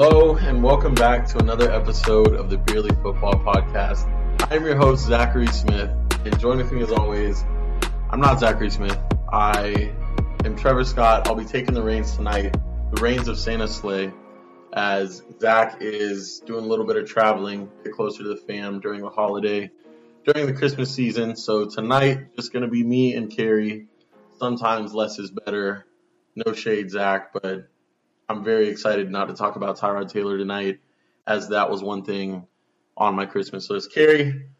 Hello, and welcome back to another episode of the Beerly Football Podcast. I'm your host, Zachary Smith, and joining me as always, I'm not Zachary Smith. I am Trevor Scott. I'll be taking the reins tonight, the reins of Santa Slay, as Zach is doing a little bit of traveling, get closer to the fam during the holiday, during the Christmas season. So tonight, just going to be me and Kerry. Sometimes less is better. No shade, Zach, but I'm very excited not to talk about Tyrod Taylor tonight, as that was one thing on my Christmas list. Kerry,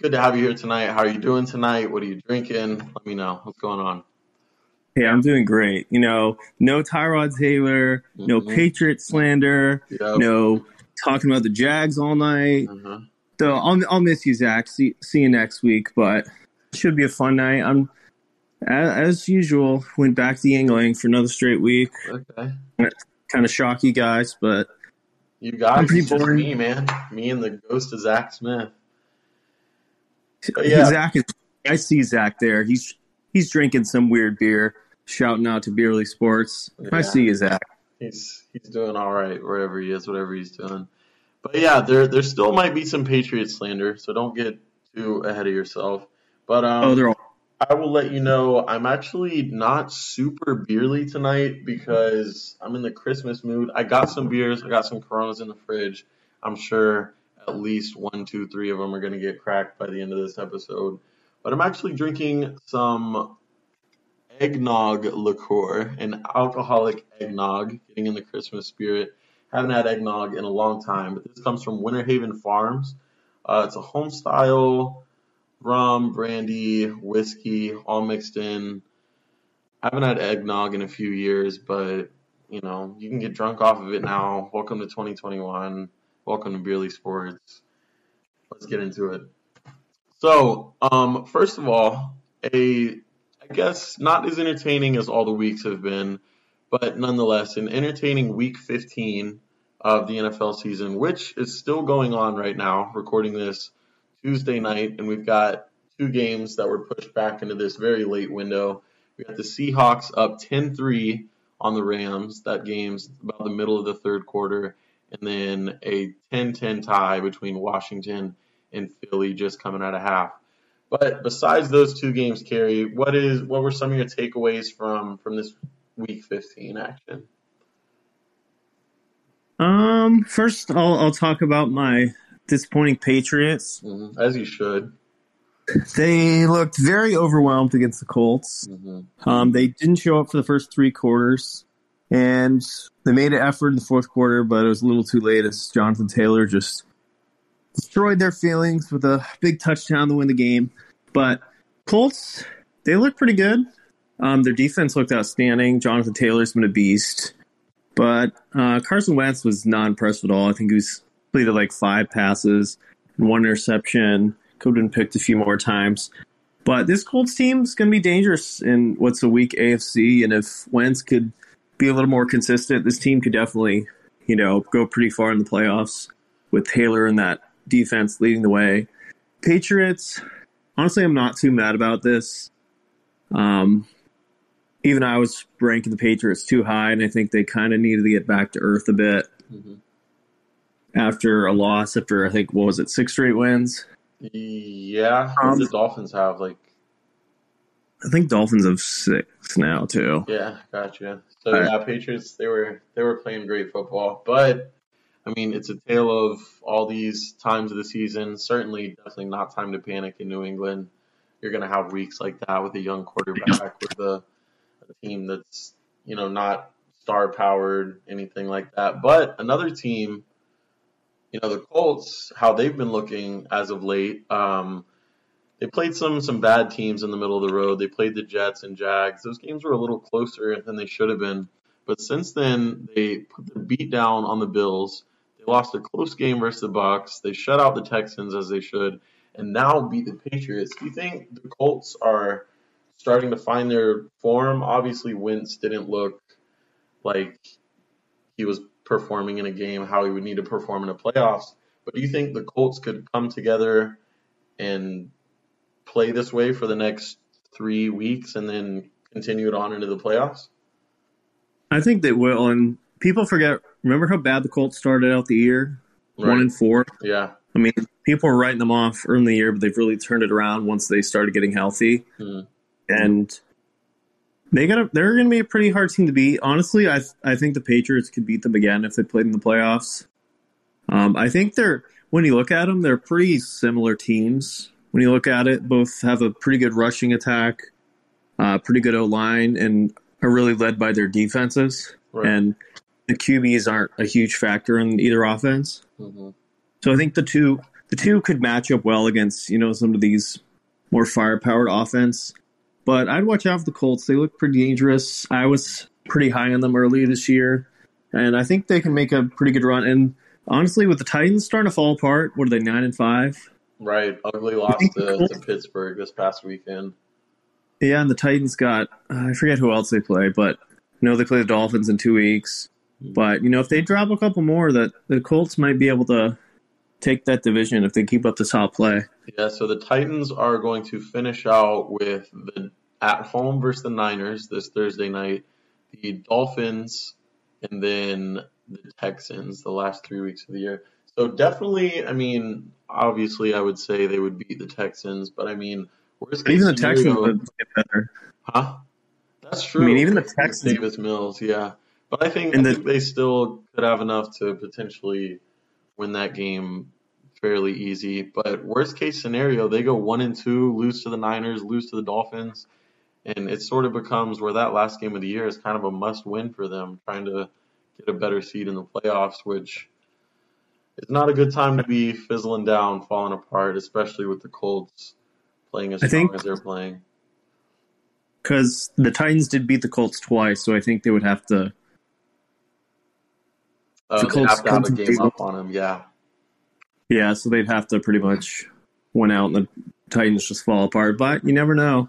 good to have you here tonight. How are you doing tonight? What are you drinking? Let me know. What's going on? Hey, I'm doing great. You know, no Tyrod Taylor, mm-hmm. no Patriot slander, yep. no talking about the Jags all night. Mm-hmm. So I'll, I'll miss you, Zach. See, see you next week, but should be a fun night. I'm as, usual, went back to Yuengling for another straight week. Okay. Kind of shock you guys, but you guys, I'm pretty boring. me, man. Me and the ghost of Zach Smith. But yeah, Zach is. I see Zach there. He's he's drinking some weird beer, shouting out to Beerly Sports. Yeah. I see you, Zach. He's he's doing all right wherever he is, whatever he's doing. But yeah, there there still might be some Patriot slander, so don't get too ahead of yourself. But um, oh, they're all I will let you know I'm actually not super beerly tonight because I'm in the Christmas mood. I got some beers, I got some Coronas in the fridge. I'm sure at least one, two, three of them are going to get cracked by the end of this episode. But I'm actually drinking some eggnog liqueur, an alcoholic eggnog, getting in the Christmas spirit. Haven't had eggnog in a long time, but this comes from Winter Haven Farms. Uh, it's a home style rum, brandy, whiskey, all mixed in. I haven't had eggnog in a few years, but you know, you can get drunk off of it now. Welcome to 2021. Welcome to Beerly Sports. Let's get into it. So, um, first of all, a I guess not as entertaining as all the weeks have been, but nonetheless, an entertaining week 15 of the NFL season, which is still going on right now, recording this Tuesday night, and we've got two games that were pushed back into this very late window. We got the Seahawks up 10 3 on the Rams. That game's about the middle of the third quarter. And then a 10 10 tie between Washington and Philly just coming out of half. But besides those two games, Kerry, what is what were some of your takeaways from from this week 15 action? Um, first I'll I'll talk about my disappointing Patriots. Mm-hmm. As you should. They looked very overwhelmed against the Colts. Mm-hmm. Um, they didn't show up for the first three quarters, and they made an effort in the fourth quarter, but it was a little too late as Jonathan Taylor just destroyed their feelings with a big touchdown to win the game. But Colts, they looked pretty good. Um, their defense looked outstanding. Jonathan Taylor's been a beast. But uh, Carson Wentz was not impressed at all. I think he was completed like five passes and one interception. Could have been picked a few more times. But this Colts team is going to be dangerous in what's a weak AFC. And if Wentz could be a little more consistent, this team could definitely, you know, go pretty far in the playoffs with Taylor and that defense leading the way. Patriots, honestly, I'm not too mad about this. Um, even I was ranking the Patriots too high, and I think they kind of needed to get back to earth a bit. Mm-hmm after a loss after I think what was it six straight wins. Yeah, um, the Dolphins have like. I think Dolphins have six now too. Yeah, gotcha. So right. yeah, Patriots they were they were playing great football, but I mean it's a tale of all these times of the season. Certainly, definitely not time to panic in New England. You're going to have weeks like that with a young quarterback with a, a team that's you know not star powered, anything like that. But another team you know, the Colts, how they've been looking as of late. Um, they played some some bad teams in the middle of the road. They played the Jets and Jags. Those games were a little closer than they should have been. But since then, they put the beat down on the Bills. They lost a close game versus the Bucs. They shut out the Texans as they should, and now beat the Patriots. Do you think the Colts are starting to find their form? Obviously, Wentz didn't look like he was performing in a game, how he would need to perform in the playoffs. But do you think the Colts could come together and play this way for the next three weeks and then continue it on into the playoffs? I think they will. And people forget remember how bad the Colts started out the year, right. one and four. Yeah, I mean, people were writing them off early in the year, but they've really turned it around once they started getting healthy, mm. and they got they're going to be a pretty hard team to beat. Honestly, I I think the Patriots could beat them again if they played in the playoffs. Um, I think they're when you look at them, they're pretty similar teams. When you look at it, both have a pretty good rushing attack, uh, pretty good O line, and are really led by their defenses. Right. And the QBs aren't a huge factor in either offense. Mm-hmm. So I think the two the two could match up well against you know some of these more firepowered offense. But I'd watch out for the Colts. They look pretty dangerous. I was pretty high on them early this year, and I think they can make a pretty good run. And honestly, with the Titans starting to fall apart, what are they nine and five? Right, ugly loss to, to Pittsburgh this past weekend. Yeah, and the Titans got uh, I forget who else they play, but you know they play the Dolphins in two weeks. But you know if they drop a couple more, that the Colts might be able to take that division if they keep up the top play. Yeah, so the Titans are going to finish out with the at home versus the Niners this Thursday night, the Dolphins, and then the Texans the last three weeks of the year. So definitely, I mean, obviously, I would say they would beat the Texans, but I mean, worst even the Texans would get better. Huh? That's true. I mean, even the Texans, Davis Mills, yeah. But I think, I the, think they still could have enough to potentially win that game fairly easy. But worst case scenario, they go one and two, lose to the Niners, lose to the Dolphins, and it sort of becomes where that last game of the year is kind of a must win for them, trying to get a better seed in the playoffs, which is not a good time to be fizzling down, falling apart, especially with the Colts playing as I strong think, as they're playing. Because the Titans did beat the Colts twice, so I think they would have to. Uh, the Colts have to have a game up on them, yeah. Yeah, so they'd have to pretty much win out and the Titans just fall apart. But you never know.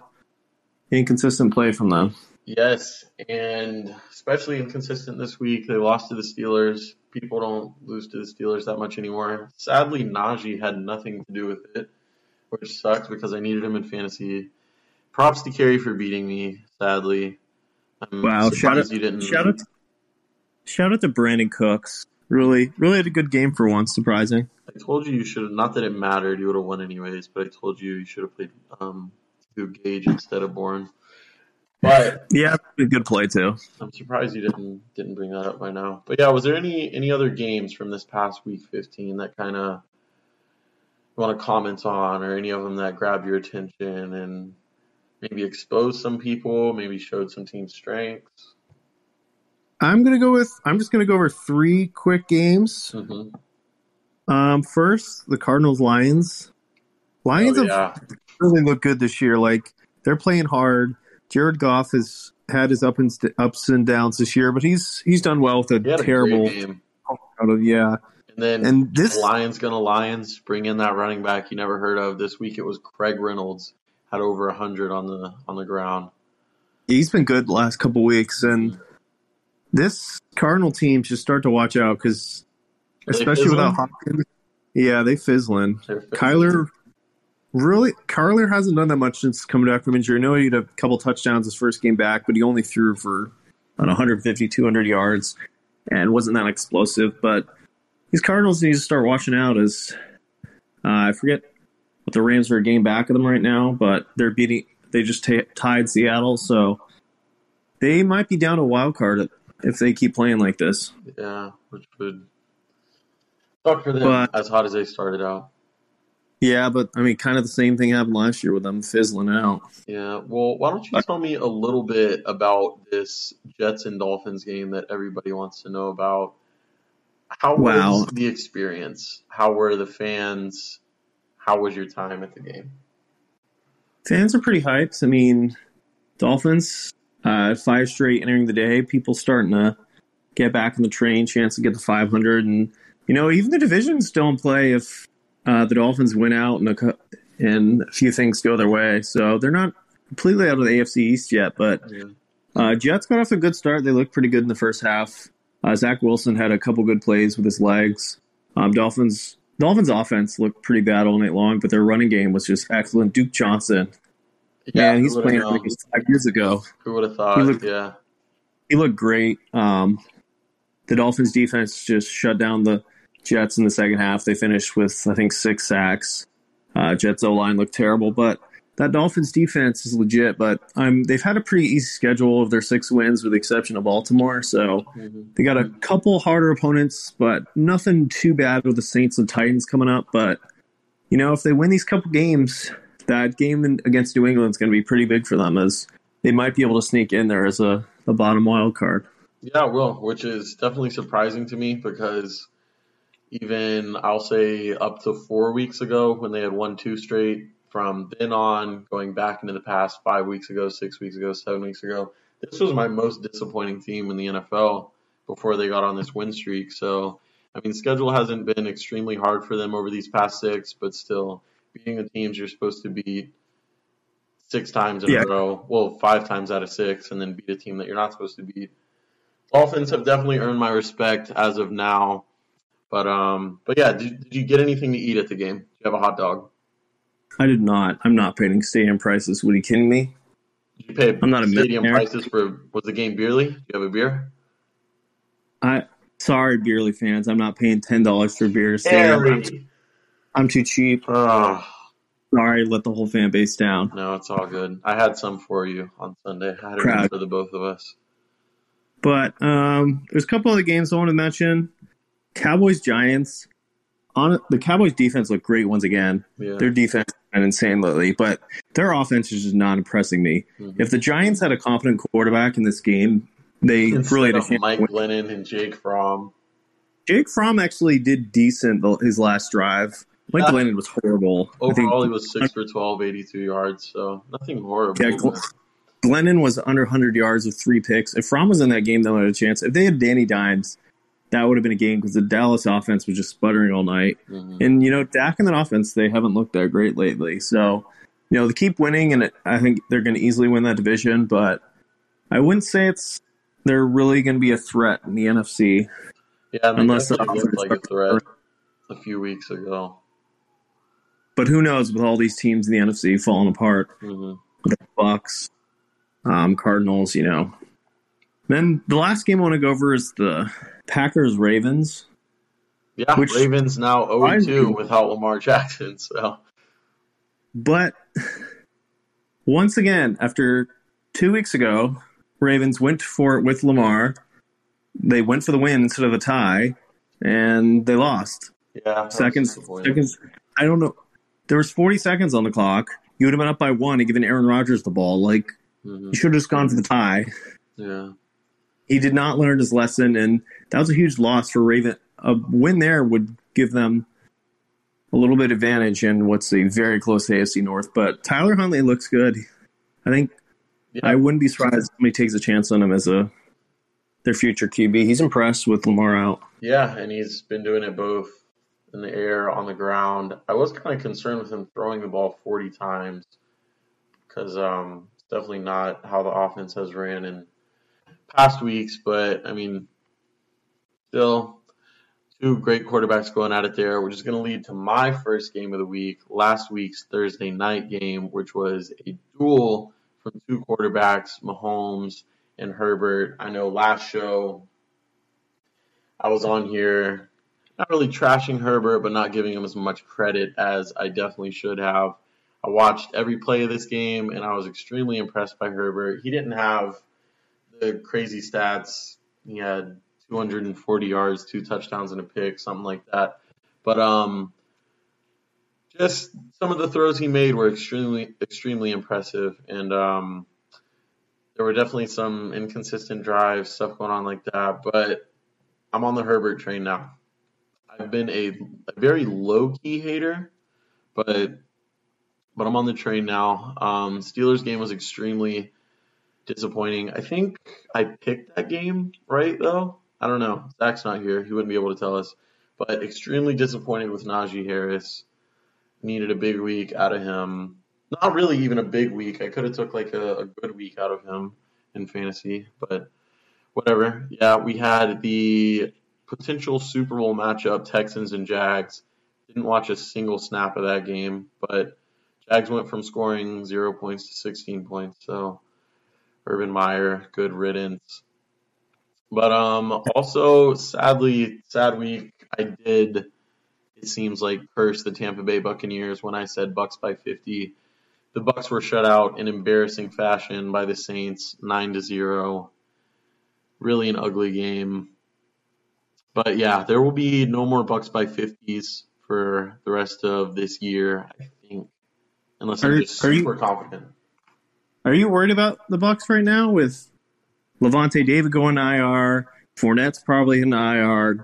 Inconsistent play from them. Yes, and especially inconsistent this week. They lost to the Steelers. People don't lose to the Steelers that much anymore. Sadly, Najee had nothing to do with it, which sucks because I needed him in fantasy. Props to Kerry for beating me. Sadly, I'm wow! Shout out, shout out, shout out to Brandin Cooks. Really, really had a good game for once. Surprising. I told you you should have. Not that it mattered. You would have won anyways. But I told you you should have played um, to Gage instead of Bourne. But yeah, a good play too. I'm surprised you didn't didn't bring that up by now. But yeah, was there any any other games from this past week 15 that kind of want to comment on, or any of them that grabbed your attention and maybe exposed some people, maybe showed some team strengths? I'm gonna go with. I'm just gonna go over three quick games. Mm-hmm. Um, first, the Cardinals Lions. Lions oh, yeah. have really looked good this year. Like they're playing hard. Jared Goff has had his up and st- ups and downs this year, but he's he's done well with a terrible. A out of, yeah. And then and this Lions gonna Lions bring in that running back you never heard of. This week it was Craig Reynolds had over hundred on the on the ground. He's been good the last couple weeks, and this Cardinal team should start to watch out because, especially without Hopkins, yeah, they fizzling. Kyler really, Kyler hasn't done that much since coming back from injury. I know he had a couple touchdowns his first game back, but he only threw for on 150, 200 yards and wasn't that explosive. But these Cardinals need to start watching out as uh, I forget what the Rams are a game back of them right now, but they're beating. They just t- tied Seattle, so they might be down a wild card if they keep playing like this. Yeah, which would suck for them but, as hot as they started out. Yeah, but I mean, kind of the same thing happened last year with them fizzling out. Yeah. Well, why don't you tell me a little bit about this Jets and Dolphins game that everybody wants to know about? How wow. was the experience? How were the fans? How was your time at the game? Fans are pretty hyped. I mean, Dolphins uh, five straight entering the day. People starting to get back in the train, chance to get the 500, and you know even the division's still in play if uh, the Dolphins win out and a, and a few things go their way. So they're not completely out of the AFC East yet, but uh, Jets got off a good start. They looked pretty good in the first half. Uh, Zach Wilson had a couple good plays with his legs. Um, Dolphins Dolphins offense looked pretty bad all night long, but their running game was just excellent. Duke Johnson yeah, Man, he's playing five years ago. Who would have thought? He looked, yeah, he looked great. Um, the Dolphins defense just shut down the Jets in the second half. They finished with, I think, six sacks. Uh, Jets O line looked terrible, but that Dolphins defense is legit. But um, they've had a pretty easy schedule of their six wins, with the exception of Baltimore. So mm-hmm. they got a couple harder opponents, but nothing too bad with the Saints and Titans coming up. But you know, if they win these couple games, that game against New England is going to be pretty big for them, as they might be able to sneak in there as a, a bottom wild card. Yeah, will, which is definitely surprising to me because even I'll say up to four weeks ago when they had won two straight, from then on, going back into the past five weeks ago, six weeks ago, seven weeks ago, this was my most disappointing team in the NFL before they got on this win streak. So, I mean, schedule hasn't been extremely hard for them over these past six, but still, beating the teams you're supposed to beat six times in yeah. a row, well, five times out of six, and then beat a team that you're not supposed to beat. Dolphins have definitely earned my respect as of now. But um, but yeah, did, did you get anything to eat at the game? Did you have a hot dog? I did not. I'm not paying stadium prices. What are you kidding me? Did you pay I'm not a stadium prices for was the game beerly? Do you have a beer? I sorry, beerly fans. I'm not paying ten dollars for beer. I'm, I'm, too cheap. Oh. Sorry, let the whole fan base down. No, it's all good. I had some for you on Sunday. I had it for the both of us. But um, there's a couple other games I want to mention. Cowboys Giants. On the Cowboys defense looked great once again. Yeah. Their defense has been insane lately, but their offense is just not impressing me. Mm-hmm. If the Giants had a confident quarterback in this game, they Instead really had a. Mike Glennon and Jake Fromm. Jake Fromm actually did decent his last drive. Mike yeah. Glennon was horrible. Overall, he was six for 12, 82 yards, so nothing horrible. Yeah, Glennon was under 100 yards with three picks. If Fromm was in that game, they would have a chance. If they had Danny Dimes, that would have been a game because the Dallas offense was just sputtering all night. Mm-hmm. And, you know, Dak and that offense, they haven't looked that great lately. So, you know, they keep winning, and it, I think they're going to easily win that division, but I wouldn't say it's they're really going to be a threat in the NFC. Yeah, unless they looked like a threat a few weeks ago. But who knows with all these teams in the NFC falling apart? Mm-hmm. The Bucs, um, Cardinals, you know. Then the last game I want to go over is the Packers Ravens. Yeah, which Ravens now 0 2 without Lamar Jackson. So, but once again, after two weeks ago, Ravens went for it with Lamar. They went for the win instead of the tie, and they lost. Yeah, seconds. Seconds. I don't know. There was 40 seconds on the clock. You would have been up by one and given Aaron Rodgers the ball. Like mm-hmm. you should have just gone for the tie. Yeah he did not learn his lesson, and that was a huge loss for Raven. A win there would give them a little bit of advantage in what's a very close AFC North. But Tyler Huntley looks good. I think yeah. I wouldn't be surprised if somebody takes a chance on him as a their future QB. He's impressed with Lamar out. Yeah, and he's been doing it both in the air, on the ground. I was kind of concerned with him throwing the ball 40 times because um, it's definitely not how the offense has ran in past weeks, but I mean, still two great quarterbacks going at it there, which is going to lead to my first game of the week, last week's Thursday night game, which was a duel from two quarterbacks, Mahomes and Herbert. I know last show I was on here not really trashing Herbert, but not giving him as much credit as I definitely should have. I watched every play of this game and I was extremely impressed by Herbert. He didn't have the crazy stats. He had 240 yards, two touchdowns, and a pick, something like that. But um, just some of the throws he made were extremely, extremely impressive, and um, there were definitely some inconsistent drives, stuff going on like that. But I'm on the Herbert train now. I've been a, a very low key hater, but but I'm on the train now. Um, Steelers game was extremely disappointing. I think I picked that game right though. I don't know. Zach's not here. He wouldn't be able to tell us. But extremely disappointed with Najee Harris. Needed a big week out of him. Not really even a big week. I could have took like a, a good week out of him in fantasy, but whatever. Yeah, we had the potential Super Bowl matchup, Texans and Jags. Didn't watch a single snap of that game, but Jags went from scoring zero points to 16 points. So Urban Meyer, good riddance. But um, also sadly, sad week. I did. It seems like curse the Tampa Bay Buccaneers when I said Bucs by 50. The Bucs were shut out in embarrassing fashion by the Saints, nine to zero. Really an ugly game. But yeah, there will be no more Bucs by 50s for the rest of this year, I think, unless I'm just super you, confident. Are you worried about the Bucs right now with Lavonte David going IR? Fournette's probably in IR.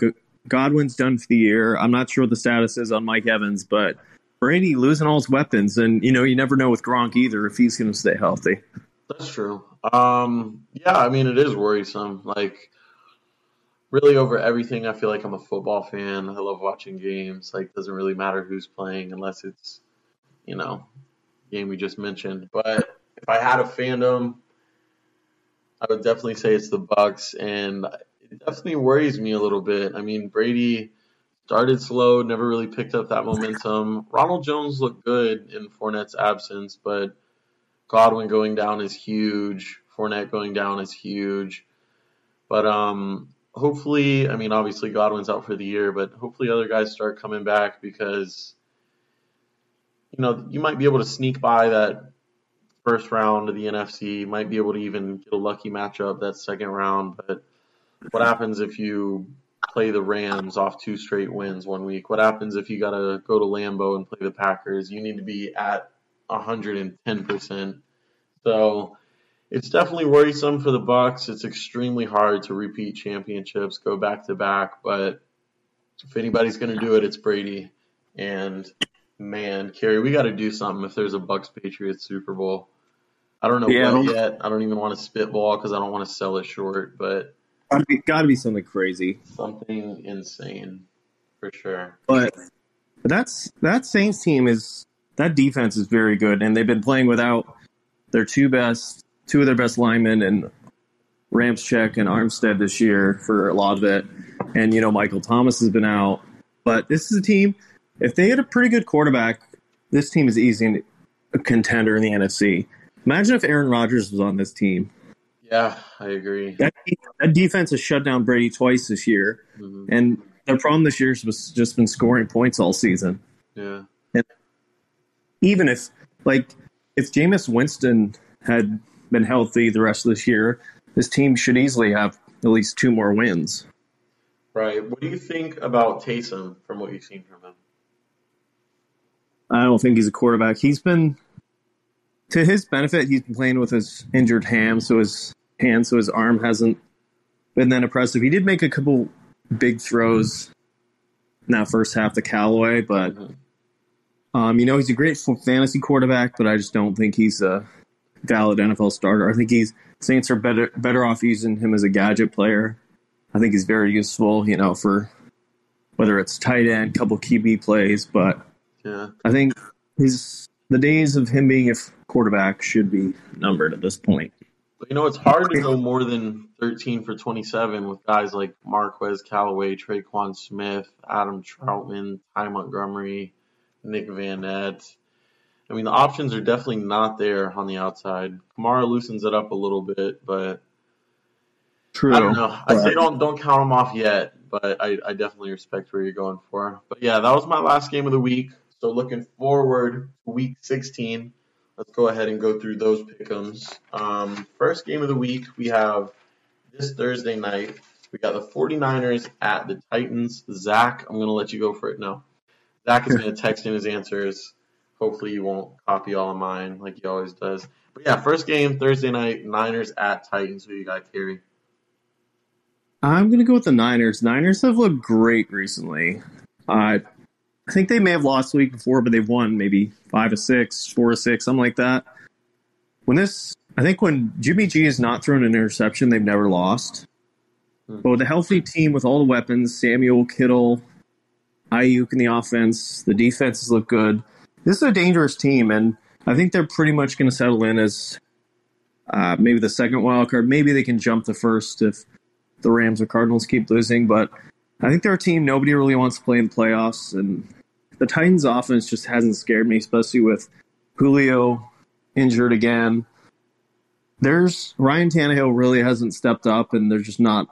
Godwin's done for the year. I'm not sure what the status is on Mike Evans, but Brady losing all his weapons, and you know you never know with Gronk either if he's going to stay healthy. That's true. Um, yeah, I mean it is worrisome. Like really over everything. I feel like I'm a football fan. I love watching games. Like doesn't really matter who's playing unless it's, you know, game we just mentioned. But if I had a fandom, I would definitely say it's the Bucs, and it definitely worries me a little bit. I mean, Brady started slow, never really picked up that momentum. Ronald Jones looked good in Fournette's absence, but Godwin going down is huge. Fournette going down is huge. But um, hopefully, I mean, obviously Godwin's out for the year, but hopefully other guys start coming back because, you know, you might be able to sneak by that first round of the NFC. You might be able to even get a lucky matchup that second round. But what happens if you play the Rams off two straight wins one week? What happens if you got to go to Lambeau and play the Packers? You need to be at 110%. So, it's definitely worrisome for the Bucs. It's extremely hard to repeat championships, go back to back, but if anybody's going to do it, it's Brady. And man, Kerry, we got to do something if there's a Bucs Patriots Super Bowl. I don't know yeah, what yet. I don't even want to spitball because I don't want to sell it short, but it's got to be something crazy, something insane for sure. But but that's that Saints team is that defense is very good, and they've been playing without their two best two of their best linemen and Ramczyk and Armstead this year for a lot of it. And, you know, Michael Thomas has been out. But this is a team, if they had a pretty good quarterback, this team is easy a contender in the NFC. Imagine if Aaron Rodgers was on this team. Yeah, I agree. That, that defense has shut down Brady twice this year. Mm-hmm. And their problem this year has just been scoring points all season. Yeah. And even if, like, if Jameis Winston had been healthy the rest of this year, this team should easily have at least two more wins. Right. What do you think about Taysom from what you've seen from him? I don't think he's a quarterback. He's been, to his benefit, he's been playing with his injured ham, so his hand, so his arm hasn't been that impressive. He did make a couple big throws in that first half to Callaway, but mm-hmm. um, you know he's a great fantasy quarterback, but I just don't think he's a valid NFL starter. I think he's Saints are better better off using him as a gadget player. I think he's very useful, you know, for whether it's tight end, couple QB plays, but yeah. I think his the days of him being a quarterback should be numbered at this point. You know, it's hard to go more than 13 for 27 with guys like Marquez Callaway, Tre'Quan Smith, Adam Trautman, Ty Montgomery, Nick Van Vannett. I mean, the options are definitely not there on the outside. Kamara loosens it up a little bit, but True. I don't know. I say don't don't count them off yet, but I, I definitely respect where you're going for. But yeah, that was my last game of the week. So looking forward to week 16. Let's go ahead and go through those pickums. Um, first game of the week, we have this Thursday night. We got the 49ers at the Titans. Zach, I'm going to let you go for it now. Zach is going to text in his answers. Hopefully, you won't copy all of mine like he always does. But yeah, first game Thursday night, Niners at Titans. Who you got, Kerry? I'm going to go with the Niners. Niners have looked great recently. Uh, I think they may have lost the week before, but they've won maybe five or six, four or six, something like that. When this, I think when Jimmy G has not thrown an interception, they've never lost. Hmm. But with a healthy team with all the weapons, Samuel, Kittle, Aiyuk in the offense, the defenses look good this is a dangerous team, and I think they're pretty much going to settle in as uh, maybe the second wild card. Maybe they can jump the first if the Rams or Cardinals keep losing. But I think they're a team nobody really wants to play in the playoffs, and the Titans' offense just hasn't scared me, especially with Julio injured again. There's Ryan Tannehill really hasn't stepped up, and they're just not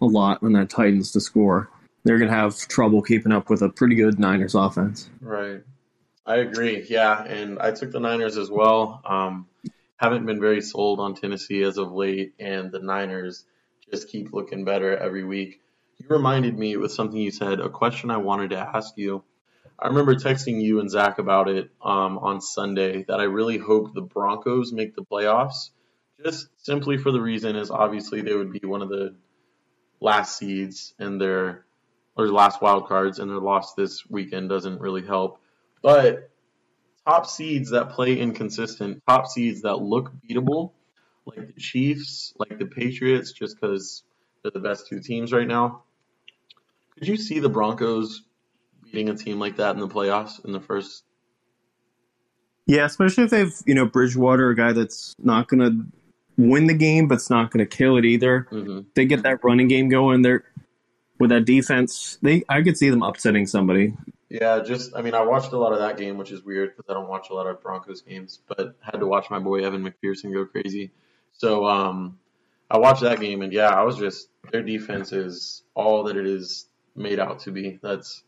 a lot when that Titans to score. They're going to have trouble keeping up with a pretty good Niners offense. Right. I agree. Yeah, and I took the Niners as well. Um, haven't been very sold on Tennessee as of late, and the Niners just keep looking better every week. You reminded me with something you said, a question I wanted to ask you. I remember texting you and Zach about it um, on Sunday that I really hope the Broncos make the playoffs, just simply for the reason is obviously they would be one of the last seeds and their or last wild cards, and their loss this weekend doesn't really help. But top seeds that play inconsistent, top seeds that look beatable, like the Chiefs, like the Patriots, just because they're the best two teams right now. Could you see the Broncos beating a team like that in the playoffs in the first? Yeah, especially if they've you know Bridgewater, a guy that's not going to win the game, but's not going to kill it either. Mm-hmm. They get that running game going. They're with that defense. They I could see them upsetting somebody. Yeah, just I mean, I watched a lot of that game, which is weird because I don't watch a lot of Broncos games, but had to watch my boy Evan McPherson go crazy. So um, I watched that game, and yeah, I was just their defense is all that it is made out to be. That's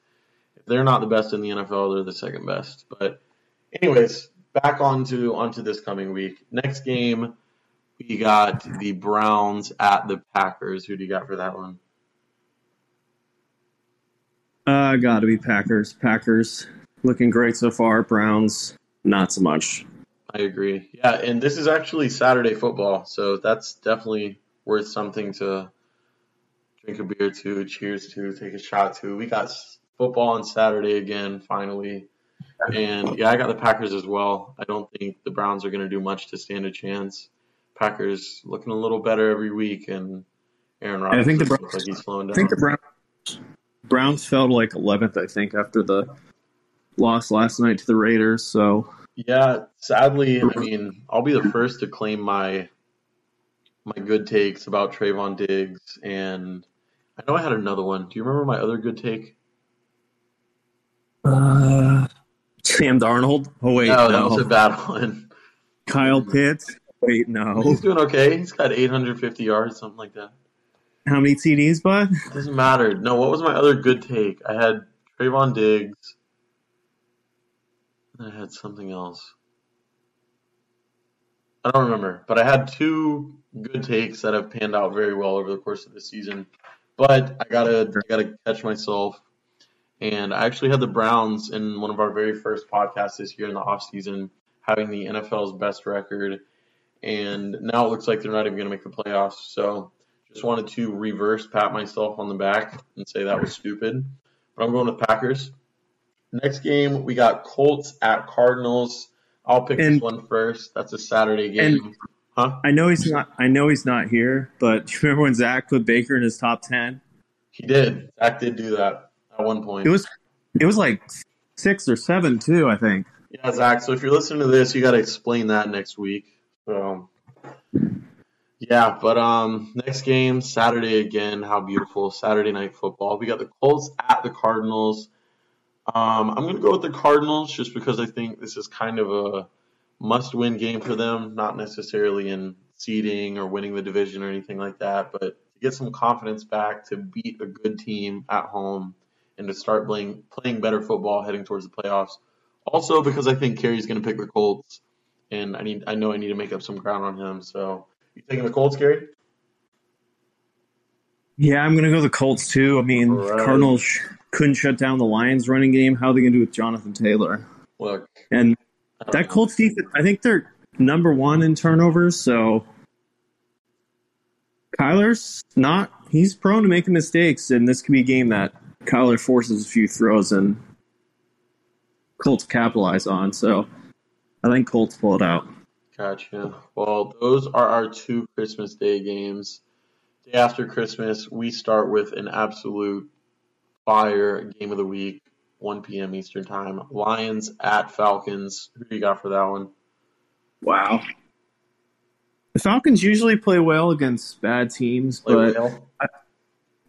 if they're not the best in the NFL, they're the second best. But anyways, back onto onto this coming week. Next game, we got the Browns at the Packers. Who do you got for that one? Uh, gotta be Packers. Packers looking great so far. Browns, not so much. I agree. Yeah, and this is actually Saturday football, so that's definitely worth something to drink a beer to, cheers to, take a shot to. We got football on Saturday again, finally. And yeah, I got the Packers as well. I don't think the Browns are going to do much to stand a chance. Packers looking a little better every week, and Aaron Rodgers I think the Browns, like he's slowing down. I think the Browns Browns fell to like 11th, I think, after the loss last night to the Raiders. So yeah, sadly, I mean, I'll be the first to claim my my good takes about Trevon Diggs, and I know I had another one. Do you remember my other good take? Uh, Sam Darnold. Oh wait, no, no. that was a bad one. Kyle Pitts. Wait, no. He's doing okay. He's got 850 yards, something like that. How many TDs, bud? Doesn't matter. No, what was my other good take? I had Trevon Diggs. I had something else. I don't remember, but I had two good takes that have panned out very well over the course of the season. But I gotta, I gotta catch myself. And I actually had the Browns in one of our very first podcasts this year in the off season, having the NFL's best record. And now it looks like they're not even going to make the playoffs. So just wanted to reverse pat myself on the back and say that was stupid. But I'm going with Packers. Next game, we got Colts at Cardinals. I'll pick and, this one first. That's a Saturday game. Huh? I know he's not. I know he's not here, but do you remember when Zach put Baker in his top ten? He did. Zach did do that at one point. It was. It was like six or seven too. I think. Yeah, Zach. So if you're listening to this, you got to explain that next week. So yeah, but um, next game Saturday again. How beautiful Saturday night football. We got the Colts at the Cardinals. Um, I'm gonna go with the Cardinals just because I think this is kind of a must-win game for them. Not necessarily in seeding or winning the division or anything like that, but to get some confidence back to beat a good team at home and to start playing playing better football heading towards the playoffs. Also because I think Kerry's gonna pick the Colts, and I need I know I need to make up some ground on him, so. You taking the Colts, Gary? Yeah, I'm going to go the Colts too. I mean, right. Cardinals couldn't shut down the Lions running game. How are they going to do with Jonathan Taylor? Look, and that. Colts defense, I think they're number one in turnovers. So Kyler's not, he's prone to making mistakes. And this could be a game that Kyler forces a few throws and Colts capitalize on. So I think Colts pull it out. Gotcha. Well, those are our two Christmas Day games. Day after Christmas, we start with an absolute fire game of the week, 1 p.m. Eastern Time. Lions at Falcons. Who do you got for that one? Wow. The Falcons usually play well against bad teams, play but well. I,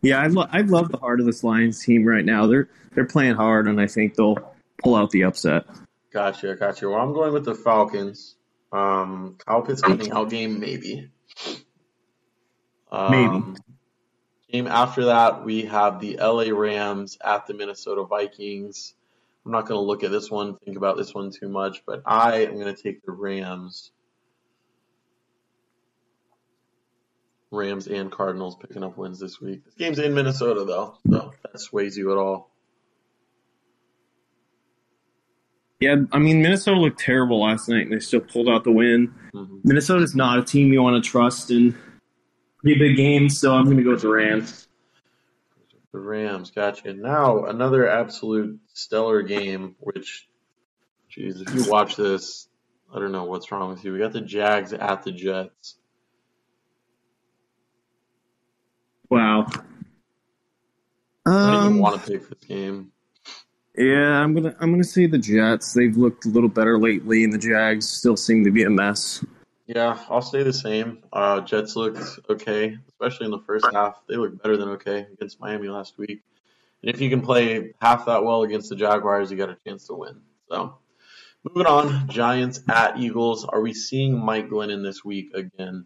yeah, I, lo- I love the heart of this Lions team right now. They're they're playing hard, and I think they'll pull out the upset. Gotcha, gotcha. Well, I'm going with the Falcons. Um, Kyle Pitts getting out game maybe. Um, maybe. Game after that, we have the LA Rams at the Minnesota Vikings. I'm not going to look at this one, think about this one too much, but I am going to take the Rams. Rams and Cardinals picking up wins this week. This game's in Minnesota, though, so that sways you at all. Yeah, I mean Minnesota looked terrible last night, and they still pulled out the win. Mm-hmm. Minnesota's not a team you want to trust in pretty big games, so I'm going to go with the Rams. The Rams, gotcha. Now another absolute stellar game. Which, geez, if you watch this, I don't know what's wrong with you. We got the Jags at the Jets. Wow. I don't even um, want to pick this game. Yeah, I'm gonna I'm gonna say the Jets. They've looked a little better lately, and the Jags still seem to be a mess. Yeah, I'll say the same. Uh, Jets looked okay, especially in the first half. They looked better than okay against Miami last week. And if you can play half that well against the Jaguars, you got a chance to win. So, moving on, Giants at Eagles. Are we seeing Mike Glennon this week again?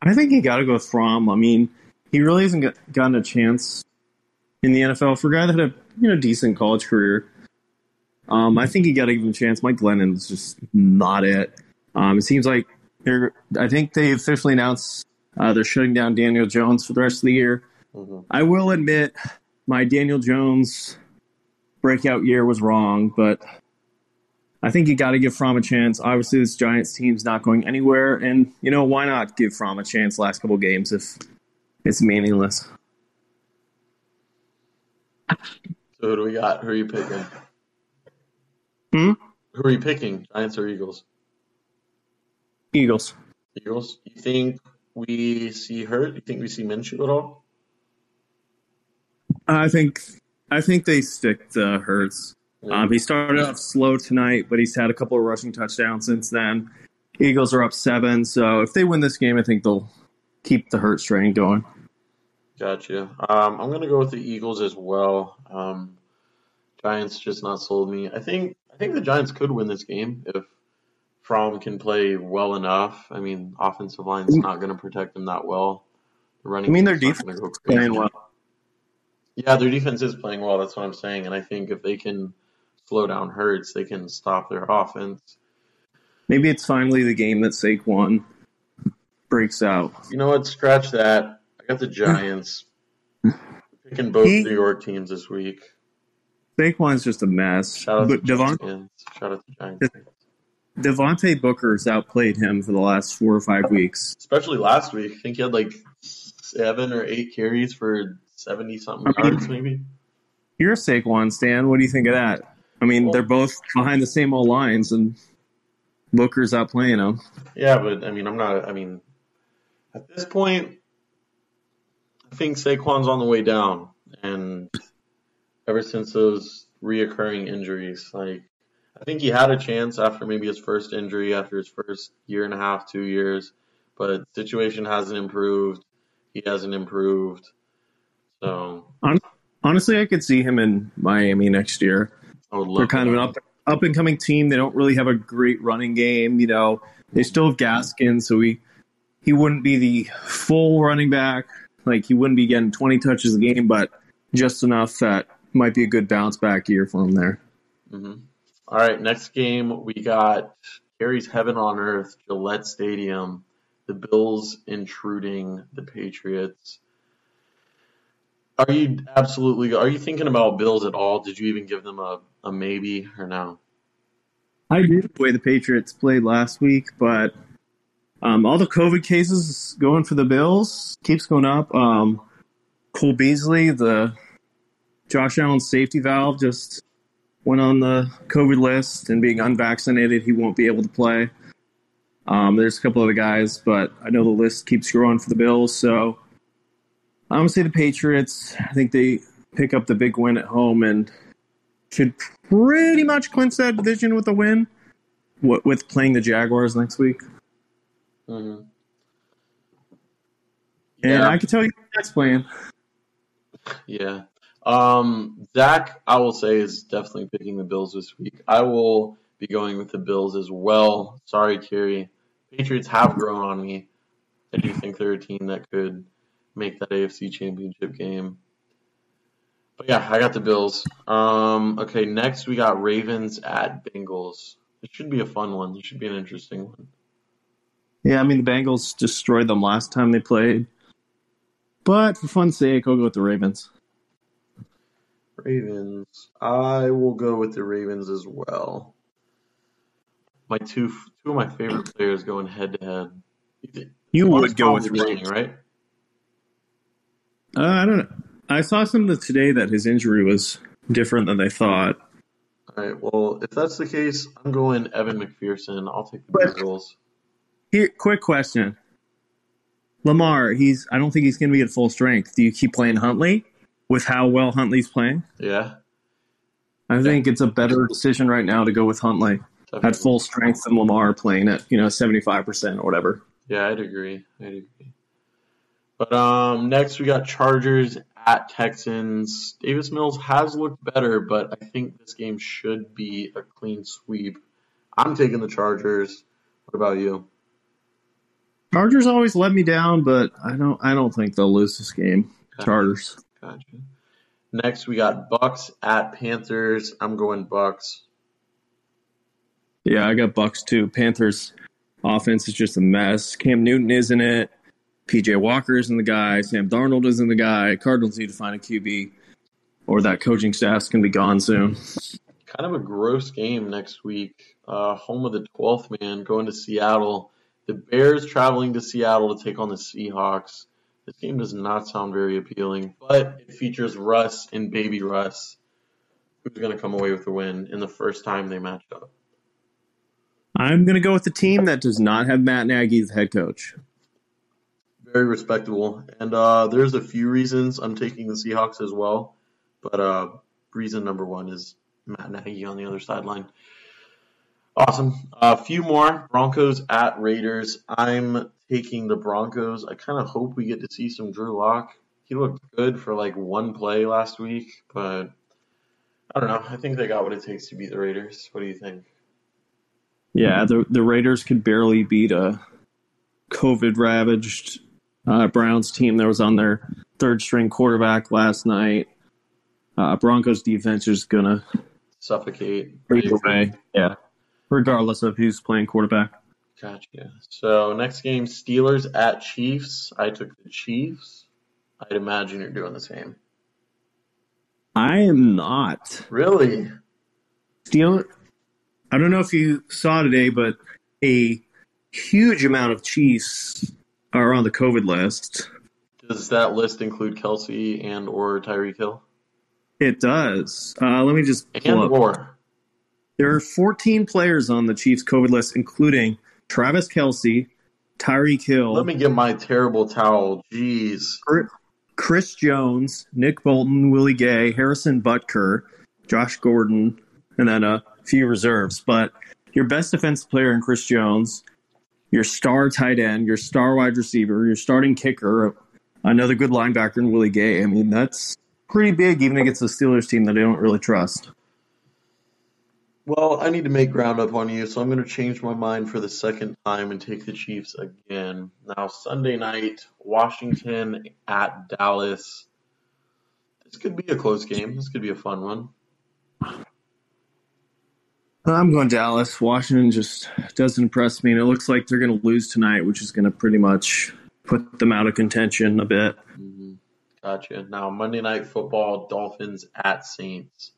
I think you got to go Fromm. I mean, he really hasn't gotten a chance in the NFL for a guy that had a you know decent college career. Um, I think he got to give him a chance. Mike Glennon's just not it. Um, it seems like they're. I think they officially announced uh, they're shutting down Daniel Jones for the rest of the year. Mm-hmm. I will admit my Daniel Jones breakout year was wrong, but I think you got to give Fromm a chance. Obviously, this Giants team's not going anywhere, and you know why not give Fromm a chance last couple games if it's meaningless. So who do we got? Who are you picking? Hmm? Who are you picking? Giants or Eagles? Eagles. Eagles. You think we see Hurt? You think we see Minshew at all? I think I think they stick to Hurts. Yeah. Um, he started off slow tonight, but he's had a couple of rushing touchdowns since then. Eagles are up seven, so if they win this game, I think they'll keep the Hurt train going. Gotcha. Um, I'm gonna go with the Eagles as well. Um, Giants just not sold me. I think I think the Giants could win this game if Fromm can play well enough. I mean, offensive line's not going to protect them that well. The running. I mean, their defense is playing well. Yeah, their defense is playing well. That's what I'm saying. And I think if they can slow down Hurts, they can stop their offense. Maybe it's finally the game that Saquon breaks out. You know what? Scratch that got the Giants. Picking both he, New York teams this week. Saquon's just a mess. Shout out but to Devon, Shout out to Giants. Devontae Booker's outplayed him for the last four or five weeks. Especially last week. I think he had like seven or eight carries for 70 something yards, maybe. You're a Saquon, Stan. What do you think of that? I mean, well, they're both behind the same old lines, and Booker's outplaying them. Yeah, but I mean, I'm not. I mean, at this point, I think Saquon's on the way down, and ever since those reoccurring injuries, like I think he had a chance after maybe his first injury, after his first year and a half, two years, but situation hasn't improved. He hasn't improved. So honestly, I could see him in Miami next year. They're kind of an up up and coming team. They don't really have a great running game. You know, they still have Gaskin, so he he wouldn't be the full running back like he wouldn't be getting 20 touches a game, but just enough that might be a good bounce back year for him there. Mm-hmm. All right, next game we got Kerry's Heaven on Earth, Gillette Stadium. The Bills intruding the Patriots. Are you absolutely? Are you thinking about Bills at all? Did you even give them a, a maybe or no? I did the way the Patriots played last week, but um, all the COVID cases going for the Bills keeps going up. Um, Cole Beasley, the Josh Allen safety valve, just went on the COVID list, and being unvaccinated, he won't be able to play. Um, there's a couple other guys, but I know the list keeps growing for the Bills. So I'm gonna say the Patriots. I think they pick up the big win at home and should pretty much clinch that division with a win. With playing the Jaguars next week. Mm-hmm. Yeah. And I can tell you that's playing. Yeah. Um, Zach, I will say, is definitely picking the Bills this week. I will be going with the Bills as well. Sorry, Kerry. Patriots have grown on me. I do think they're a team that could make that AFC Championship game. But yeah, I got the Bills. Um, okay, next we got Ravens at Bengals. It should be a fun one. It should be an interesting one. Yeah, I mean the Bengals destroyed them last time they played. But for fun's sake, I'll go with the Ravens. Ravens. I will go with the Ravens as well. My two two of my favorite players going head to head. You would go with Ravens, right? Uh, I don't know. I saw something today that his injury was different than they thought. All right. Well, if that's the case, I'm going Evan McPherson. I'll take the Bengals. Here, quick question. Lamar, he's. I don't think he's going to be at full strength. Do you keep playing Huntley with how well Huntley's playing? Yeah. I think it's a better decision right now to go with Huntley Definitely. at full strength than Lamar playing at you know seventy five percent or whatever. Yeah, I'd agree. I'd agree. But um, next we got Chargers at Texans. Davis Mills has looked better, but I think this game should be a clean sweep. I'm taking the Chargers. What about you? Chargers always let me down, but I don't. I don't think they'll lose this game. Gotcha. Chargers. Gotcha. Next, we got Bucs at Panthers. I'm going Bucs. Yeah, I got Bucs too. Panthers offense is just a mess. Cam Newton isn't it. PJ Walker isn't the guy. Sam Darnold isn't the guy. Cardinals need to find a QB, or that coaching staff's gonna be gone soon. Kind of a gross game next week. Uh, home of the 12th man going to Seattle. The Bears traveling to Seattle to take on the Seahawks. This game does not sound very appealing, but it features Russ and Baby Russ, who's going to come away with the win in the first time they match up. I'm going to go with the team that does not have Matt Nagy as head coach. Very respectable. And uh, there's a few reasons I'm taking the Seahawks as well. But uh, reason number one is Matt Nagy on the other sideline. Awesome. A few more Broncos at Raiders. I'm taking the Broncos. I kind of hope we get to see some Drew Lock. He looked good for like one play last week, but I don't know. I think they got what it takes to beat the Raiders. What do you think? Yeah, the the Raiders could barely beat a COVID ravaged uh, Browns team that was on their third string quarterback last night. Uh, Broncos defense is gonna suffocate. Away. Yeah regardless of who's playing quarterback. Gotcha. So next game, Steelers at Chiefs. I took the Chiefs. I'd imagine you're doing the same. I am not. Really? Steelers. I don't know if you saw today, but a huge amount of Chiefs are on the COVID list. Does that list include Kelce and or Tyreek Hill? It does. Uh, let me just and up. or there are 14 players on the Chiefs COVID list, including Travis Kelce, Tyreek Hill. Let me get my terrible towel. Jeez. Chris Jones, Nick Bolton, Willie Gay, Harrison Butker, Josh Gordon, and then a few reserves. But your best defensive player in Chris Jones, your star tight end, your star wide receiver, your starting kicker, another good linebacker in Willie Gay. I mean, that's pretty big even against the Steelers team that I don't really trust. Well, I need to make ground up on you, so I'm going to change my mind for the second time and take the Chiefs again. Now, Sunday night, Washington at Dallas. This could be a close game. This could be a fun one. I'm going Dallas. Washington just doesn't impress me, and it looks like they're going to lose tonight, which is going to pretty much put them out of contention a bit. Mm-hmm. Gotcha. Now, Monday Night Football, Dolphins at Saints.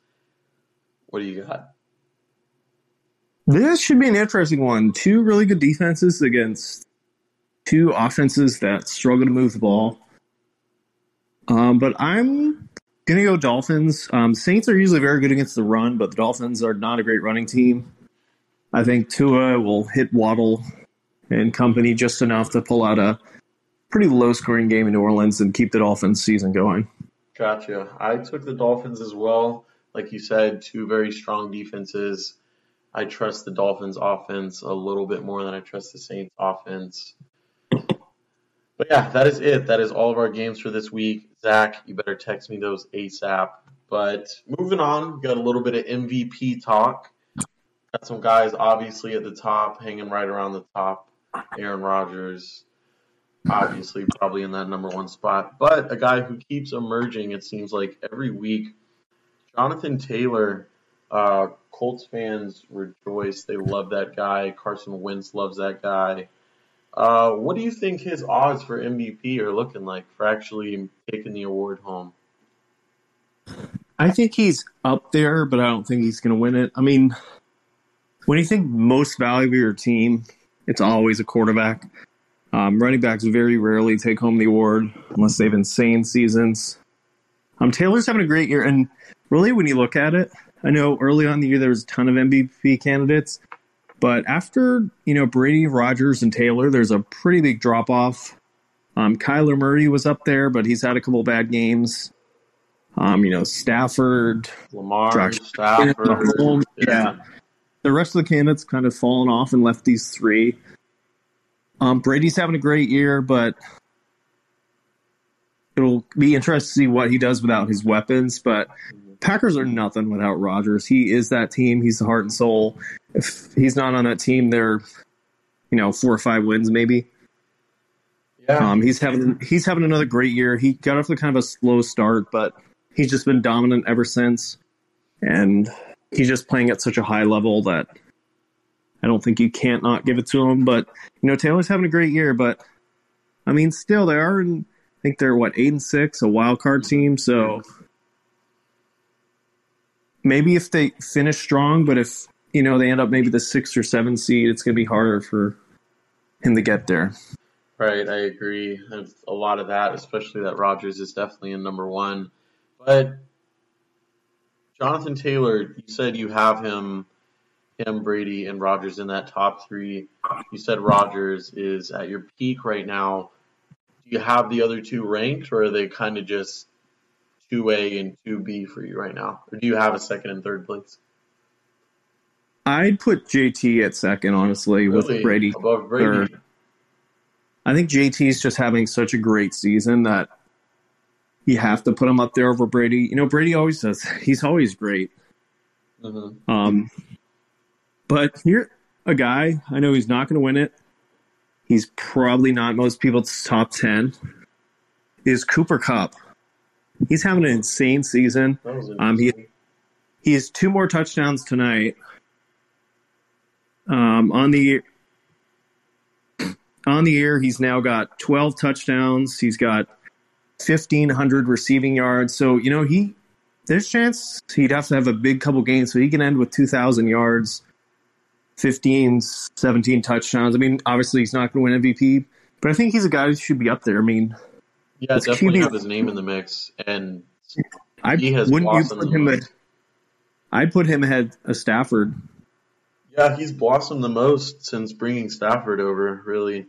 What do you got? This should be an interesting one. Two really good defenses against two offenses that struggle to move the ball. Um, but I'm gonna go Dolphins. Um, Saints are usually very good against the run, but the Dolphins are not a great running team. I think Tua will hit Waddle and company just enough to pull out a pretty low scoring game in New Orleans and keep the Dolphins season going. Gotcha. I took the Dolphins as well. Like you said, two very strong defenses. I trust the Dolphins offense a little bit more than I trust the Saints offense. But yeah, that is it. That is all of our games for this week. Zach, you better text me those ASAP. But moving on, we got a little bit of MVP talk. Got some guys obviously at the top, hanging right around the top. Aaron Rodgers, obviously probably in that number one spot. But a guy who keeps emerging, it seems like every week, Jonathan Taylor. Uh, Colts fans rejoice. They love that guy. Carson Wentz loves that guy. Uh, what do you think his odds for MVP are looking like for actually taking the award home? I think he's up there, but I don't think he's going to win it. I mean, when you think most value valuable your team, it's always a quarterback. Um, running backs very rarely take home the award unless they have insane seasons. Um, Taylor's having a great year, and really, when you look at it, I know early on the year there was a ton of MVP candidates, but after you know Brady, Rodgers, and Taylor, there's a pretty big drop off. Um, Kyler Murray was up there, but he's had a couple bad games. Um, you know Stafford, Lamar, Josh Stafford, yeah. yeah. The rest of the candidates kind of fallen off and left these three. Um, Brady's having a great year, but it'll be interesting to see what he does without his weapons. But Packers are nothing without Rodgers. He is that team. He's the heart and soul. If he's not on that team, they're you know four or five wins maybe. Yeah. Um, he's having he's having another great year. He got off to kind of a slow start, but he's just been dominant ever since, and he's just playing at such a high level that I don't think you can't not give it to him. But you know, Taylor's having a great year, but I mean, still they are. In, I think they're what eight and six, a wild card team. So maybe if they finish strong, but if you know they end up maybe the six or seven seed, it's going to be harder for him to get there. Right, I agree. a lot of that, especially that Rodgers is definitely in number one. But Jonathan Taylor, you said you have him him, Brady, and Rodgers in that top three. You said Rodgers is at your peak right now. Do you have the other two ranked, or are they kind of just two A and two B for you right now, or do you have a second and third place? I'd put JT at second, honestly, really? with Brady above Brady. Third. I think JT is just having such a great season that you have to put him up there over Brady. You know, Brady always does. He's always great. Mm-hmm. Um, but here, a guy, I know he's not going to win it. He's probably not most people's top 10. Is Cooper Kupp. He's having an insane season. Um, he, he has two more touchdowns tonight. Um, on the on the year, he's now got 12 touchdowns. He's got 1,500 receiving yards. So, you know, he there's a chance he'd have to have a big couple games so he can end with 2,000 yards 15, 17 touchdowns. I mean, obviously he's not going to win MVP, but I think he's a guy who should be up there. I mean, yeah, definitely QB. have his name in the mix, and I he has wouldn't you put him at, I'd put him ahead of Stafford. Yeah, he's blossomed the most since bringing Stafford over, really.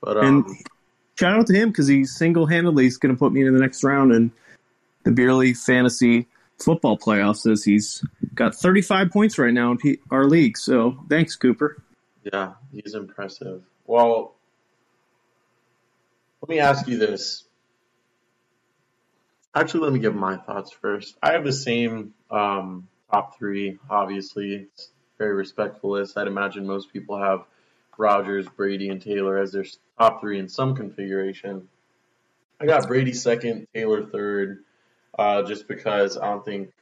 But um, and shout out to him because he single handedly is going to put me in the next round in the Beerly Fantasy football playoffs says he's got 35 points right now in our league. So thanks, Cooper. Yeah, he's impressive. Well, let me ask you this. Actually, let me give my thoughts first. I have the same um, top three, obviously. It's very respectful list. I'd imagine most people have Rodgers, Brady, and Taylor as their top three in some configuration. I got Brady second, Taylor third, uh, just because I don't think.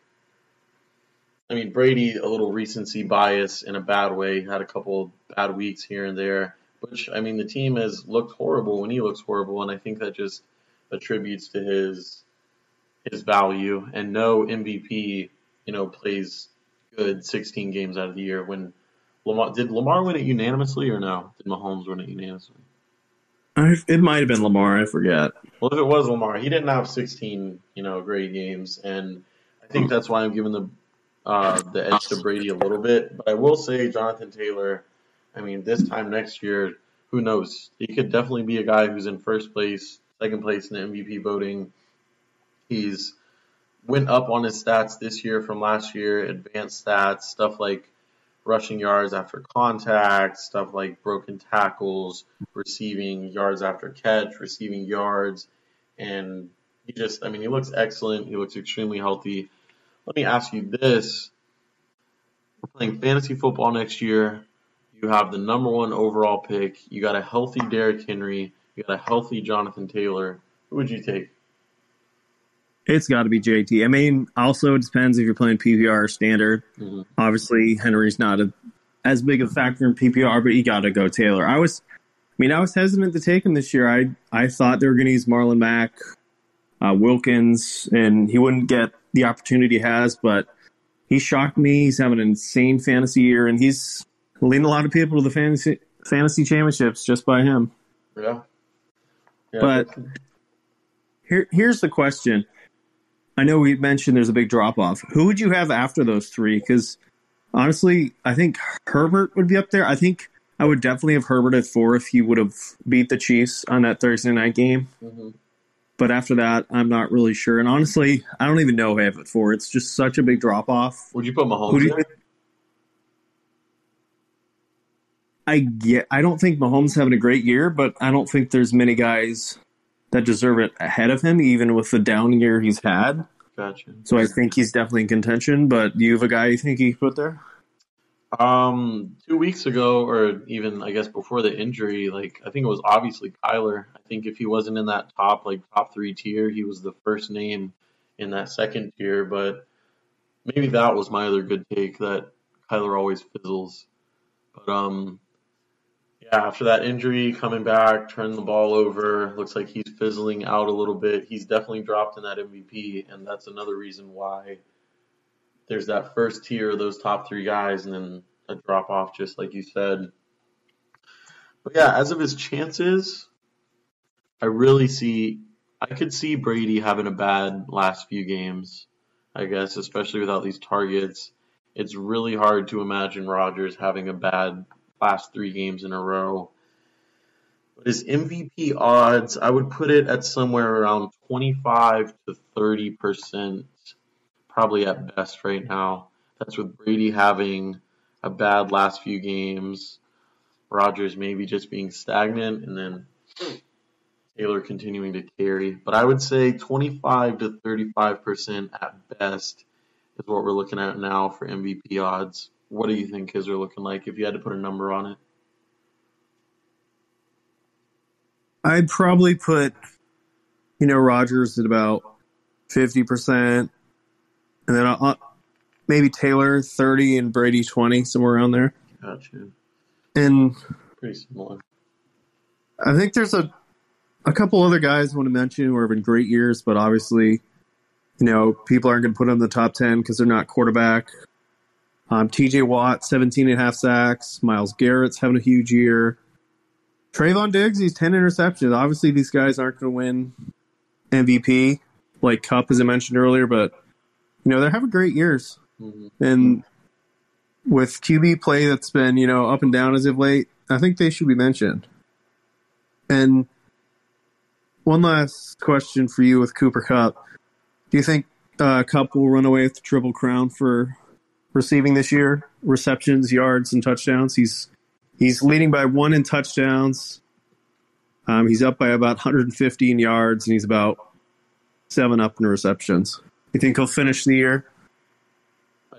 I mean, Brady, a little recency bias in a bad way, had a couple bad weeks here and there. Which I mean, the team has looked horrible when he looks horrible, and I think that just attributes to his his value. And no MVP, you know, plays good 16 games out of the year. When Lamar did Lamar win it unanimously or no? Did Mahomes win it unanimously? I, it might have been Lamar. I forget. Well, if it was Lamar, he didn't have 16, you know, great games, and I think that's why I'm giving the uh, the edge to Brady a little bit. But I will say, Jonathan Taylor. I mean, this time next year, who knows? He could definitely be a guy who's in first place, second place in the MVP voting. He's went up on his stats this year from last year, advanced stats, stuff like rushing yards after contact, stuff like broken tackles, receiving yards after catch, receiving yards, and he just, I mean, he looks excellent. He looks extremely healthy. Let me ask you this. We're playing fantasy football next year. You have the number one overall pick. You got a healthy Derrick Henry. You got a healthy Jonathan Taylor. Who would you take? It's got to be JT. I mean, also it depends if you're playing PPR or standard. Mm-hmm. Obviously, Henry's not a, as big a factor in PPR, but you got to go Taylor. I was, I mean, I was hesitant to take him this year. I I thought they were going to use Marlon Mack, uh, Wilkins, and he wouldn't get the opportunity he has, but he shocked me. He's having an insane fantasy year, and he's leading a lot of people to the fantasy fantasy championships just by him. Yeah. yeah but here, here's the question: I know we mentioned there's a big drop off. Who would you have after those three? Because honestly, I think Herbert would be up there. I think I would definitely have Herbert at four if he would have beat the Chiefs on that Thursday night game. Mm-hmm. But after that, I'm not really sure. And honestly, I don't even know who I have at four. It's just such a big drop off. Would you put Mahomes you, I get. I don't think Mahomes having a great year, but I don't think there's many guys that deserve it ahead of him, even with the down year he's had. Gotcha. So I think he's definitely in contention. But do you have a guy you think he put there? Um, two weeks ago, or even I guess before the injury, like I think it was obviously Kyler. I think if he wasn't in that top like top three tier, he was the first name in that second tier. But maybe that was my other good take that Kyler always fizzles. But um, yeah, after that injury, coming back, turning the ball over, looks like he's fizzling out a little bit. He's definitely dropped in that MVP, and that's another reason why there's that first tier of those top three guys, and then a drop off, just like you said. But yeah, as of his chances, I really see, I could see Brady having a bad last few games, I guess, especially without these targets. It's really hard to imagine Rodgers having a bad last three games in a row. But his MVP odds, I would put it at somewhere around 25 to 30 percent, probably at best right now. That's with Brady having a bad last few games, Rodgers maybe just being stagnant, and then Taylor continuing to carry. But I would say 25 to 35 percent at best is what we're looking at now for MVP odds. What do you think his are looking like if you had to put a number on it? I'd probably put, you know, Rodgers at about 50%, and then I'll, maybe Taylor 30 and Brady 20, somewhere around there. Gotcha. And pretty similar. I think there's a a couple other guys I want to mention who are having great years, but obviously, you know, people aren't going to put them in the top 10 because they're not quarterback. Um, TJ Watt, 17 and a half sacks. Myles Garrett's having a huge year. Trevon Diggs, he's 10 interceptions. Obviously, these guys aren't going to win MVP like Kupp, as I mentioned earlier, but, you know, they're having great years. Mm-hmm. And with QB play that's been, you know, up and down as of late, I think they should be mentioned. And one last question for you with Cooper Kupp. Do you think uh, Kupp will run away with the Triple Crown for receiving this year, receptions, yards, and touchdowns. He's he's leading by one in touchdowns. Um, he's up by about 115 yards, and he's about seven up in receptions. You think he'll finish the year?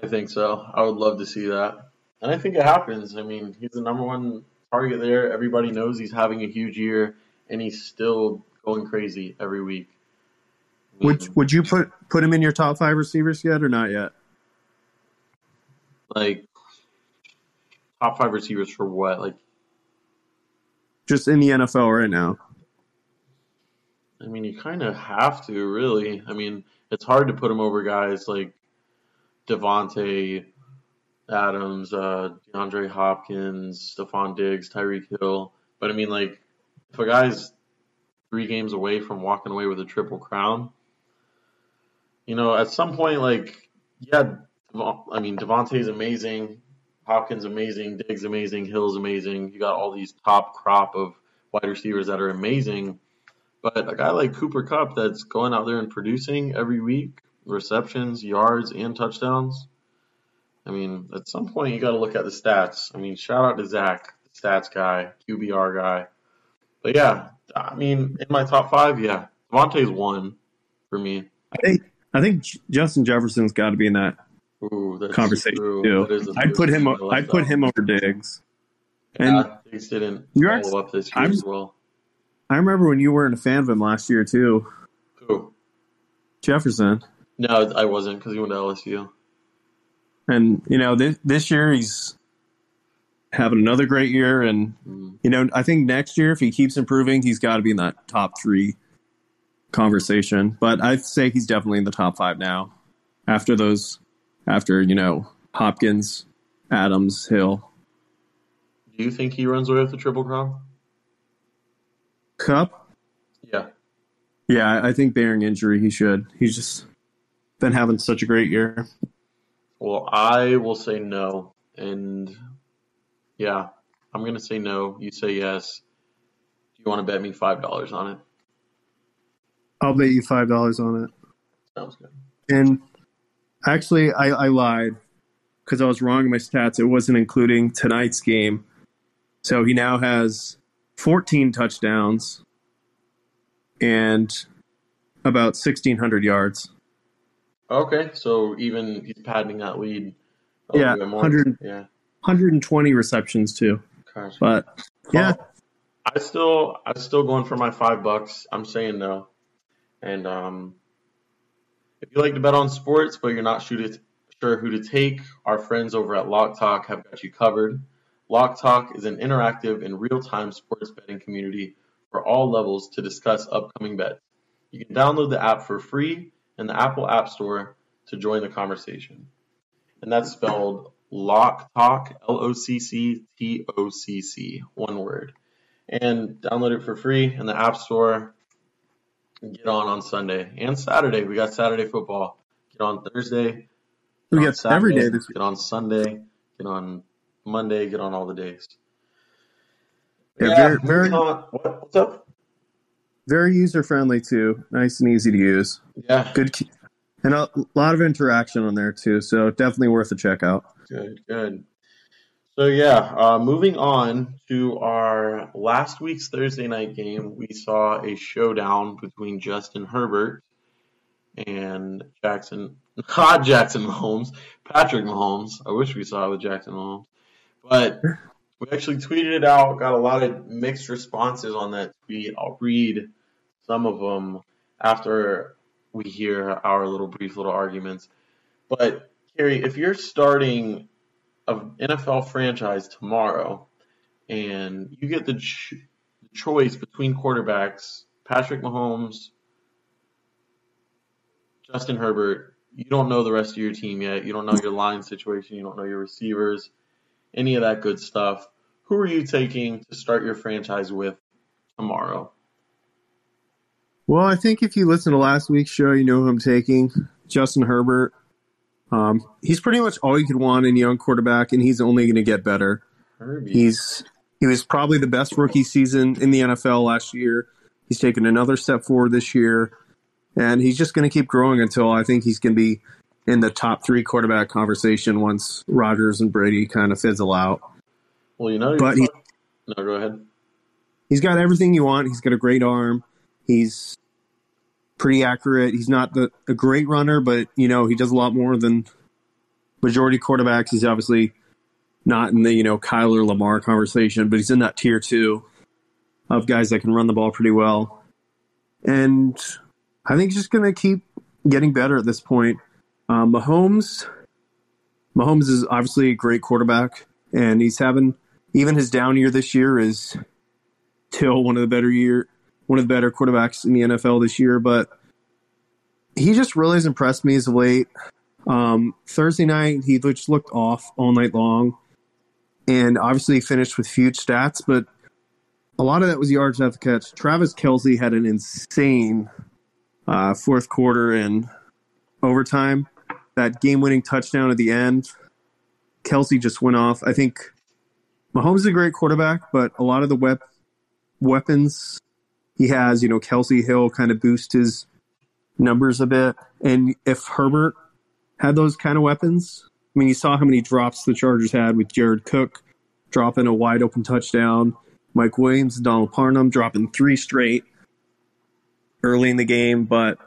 I think so. I would love to see that, and I think it happens. I mean, he's the number one target there. Everybody knows he's having a huge year, and he's still going crazy every week. would Would you put put him in your top five receivers yet, or not yet? Like top five receivers for what? Like just in the NFL right now. I mean, you kind of have to, really. I mean, it's hard to put him over guys like Davante Adams, uh, DeAndre Hopkins, Stefon Diggs, Tyreek Hill. But I mean, like, if a guy's three games away from walking away with a triple crown, you know, at some point, like, yeah, I mean, Davante's amazing, Hopkins amazing, Diggs amazing, Hill's amazing. You got all these top crop of wide receivers that are amazing. But a guy like Cooper Kupp that's going out there and producing every week, receptions, yards, and touchdowns. I mean, at some point you got to look at the stats. I mean, shout out to Zach, the stats guy, QBR guy. But yeah, I mean, in my top five, yeah, Davante's one for me. I think I think Justin Jefferson's got to be in that Ooh, conversation true. too. I put him. I put him over Diggs. And yeah, Diggs didn't follow up this year I'm, as well. I remember when you weren't a fan of him last year too. Who? Jefferson. No, I wasn't because he went to LSU. And you know, this this year he's having another great year, and mm. you know, I think next year if he keeps improving, he's got to be in that top three conversation. But I'd say he's definitely in the top five now. After those, after you know Hopkins, Adams, Hill. Do you think he runs away with the triple crown? Kupp? Yeah. Yeah, I think bearing injury, he should. He's just been having such a great year. Well, I will say no. And yeah, I'm going to say no. You say yes. Do you want to bet me $5 on it? I'll bet you $5 on it. Sounds good. And actually, I, I lied because I was wrong in my stats. It wasn't including tonight's game. So he now has 14 touchdowns and about 1,600 yards. Okay, so even he's padding that lead. yeah, 100, yeah, 120 receptions too. Gosh. But yeah, well, I still I'm still going for my five bucks. I'm saying no, and um, if you like to bet on sports but you're not sure who to take, our friends over at Lock Talk have got you covered. Lock Talk is an interactive and real-time sports betting community for all levels to discuss upcoming bets. You can download the app for free in the Apple App Store to join the conversation. And that's spelled Lock Talk, L O C C T O C C, one word. And download it for free in the App Store. Get on on Sunday and Saturday. We got Saturday football. Get on Thursday. We got Saturday, every day this week. Get on Sunday. Get on Monday. Get on all the days. Yeah, yeah very, very, what, what's up? very user friendly too. Nice and easy to use. Yeah. Good. And a lot of interaction on there too. So definitely worth a check out. Good, good. So yeah, uh, moving on to our last week's Thursday night game, we saw a showdown between Justin Herbert and Jackson, not Jackson Mahomes, Patrick Mahomes. I wish we saw it with Jackson Mahomes, but we actually tweeted it out. Got a lot of mixed responses on that tweet. I'll read some of them after we hear our little brief little arguments. But Kerry, if you're starting an NFL franchise tomorrow and you get the ch- choice between quarterbacks, Patrick Mahomes, Justin Herbert, you don't know the rest of your team yet. You don't know your line situation. You don't know your receivers, any of that good stuff. Who are you taking to start your franchise with tomorrow? Well, I think if you listen to last week's show, you know who I'm taking Justin Herbert. Um, he's pretty much all you could want in a young quarterback, and he's only going to get better. Herbie. He's he was probably the best rookie season in the NFL last year. He's taken another step forward this year, and he's just going to keep growing until I think he's going to be in the top three quarterback conversation once Rodgers and Brady kind of fizzle out. Well, you know, but he, no, go ahead. He's got everything you want. He's got a great arm. He's pretty accurate. He's not the, a great runner, but you know he does a lot more than majority quarterbacks. He's obviously not in the you know Kyler Lamar conversation, but he's in that tier two of guys that can run the ball pretty well. And I think he's just going to keep getting better at this point. Um, Mahomes, Mahomes is obviously a great quarterback, and he's having even his down year this year is still one of the better year one of the better quarterbacks in the NFL this year, but he just really has impressed me as of late. Um, Thursday night, he just looked off all night long, and obviously finished with huge stats, but a lot of that was yards after catch. Travis Kelce had an insane uh, fourth quarter and overtime. That game winning touchdown at the end, Kelce just went off. I think Mahomes is a great quarterback, but a lot of the weapons he has, you know, Kelce Hill kind of boost his numbers a bit. And if Herbert had those kind of weapons, I mean, you saw how many drops the Chargers had with Jared Cook dropping a wide open touchdown, Mike Williams Donald Parham dropping three straight early in the game. But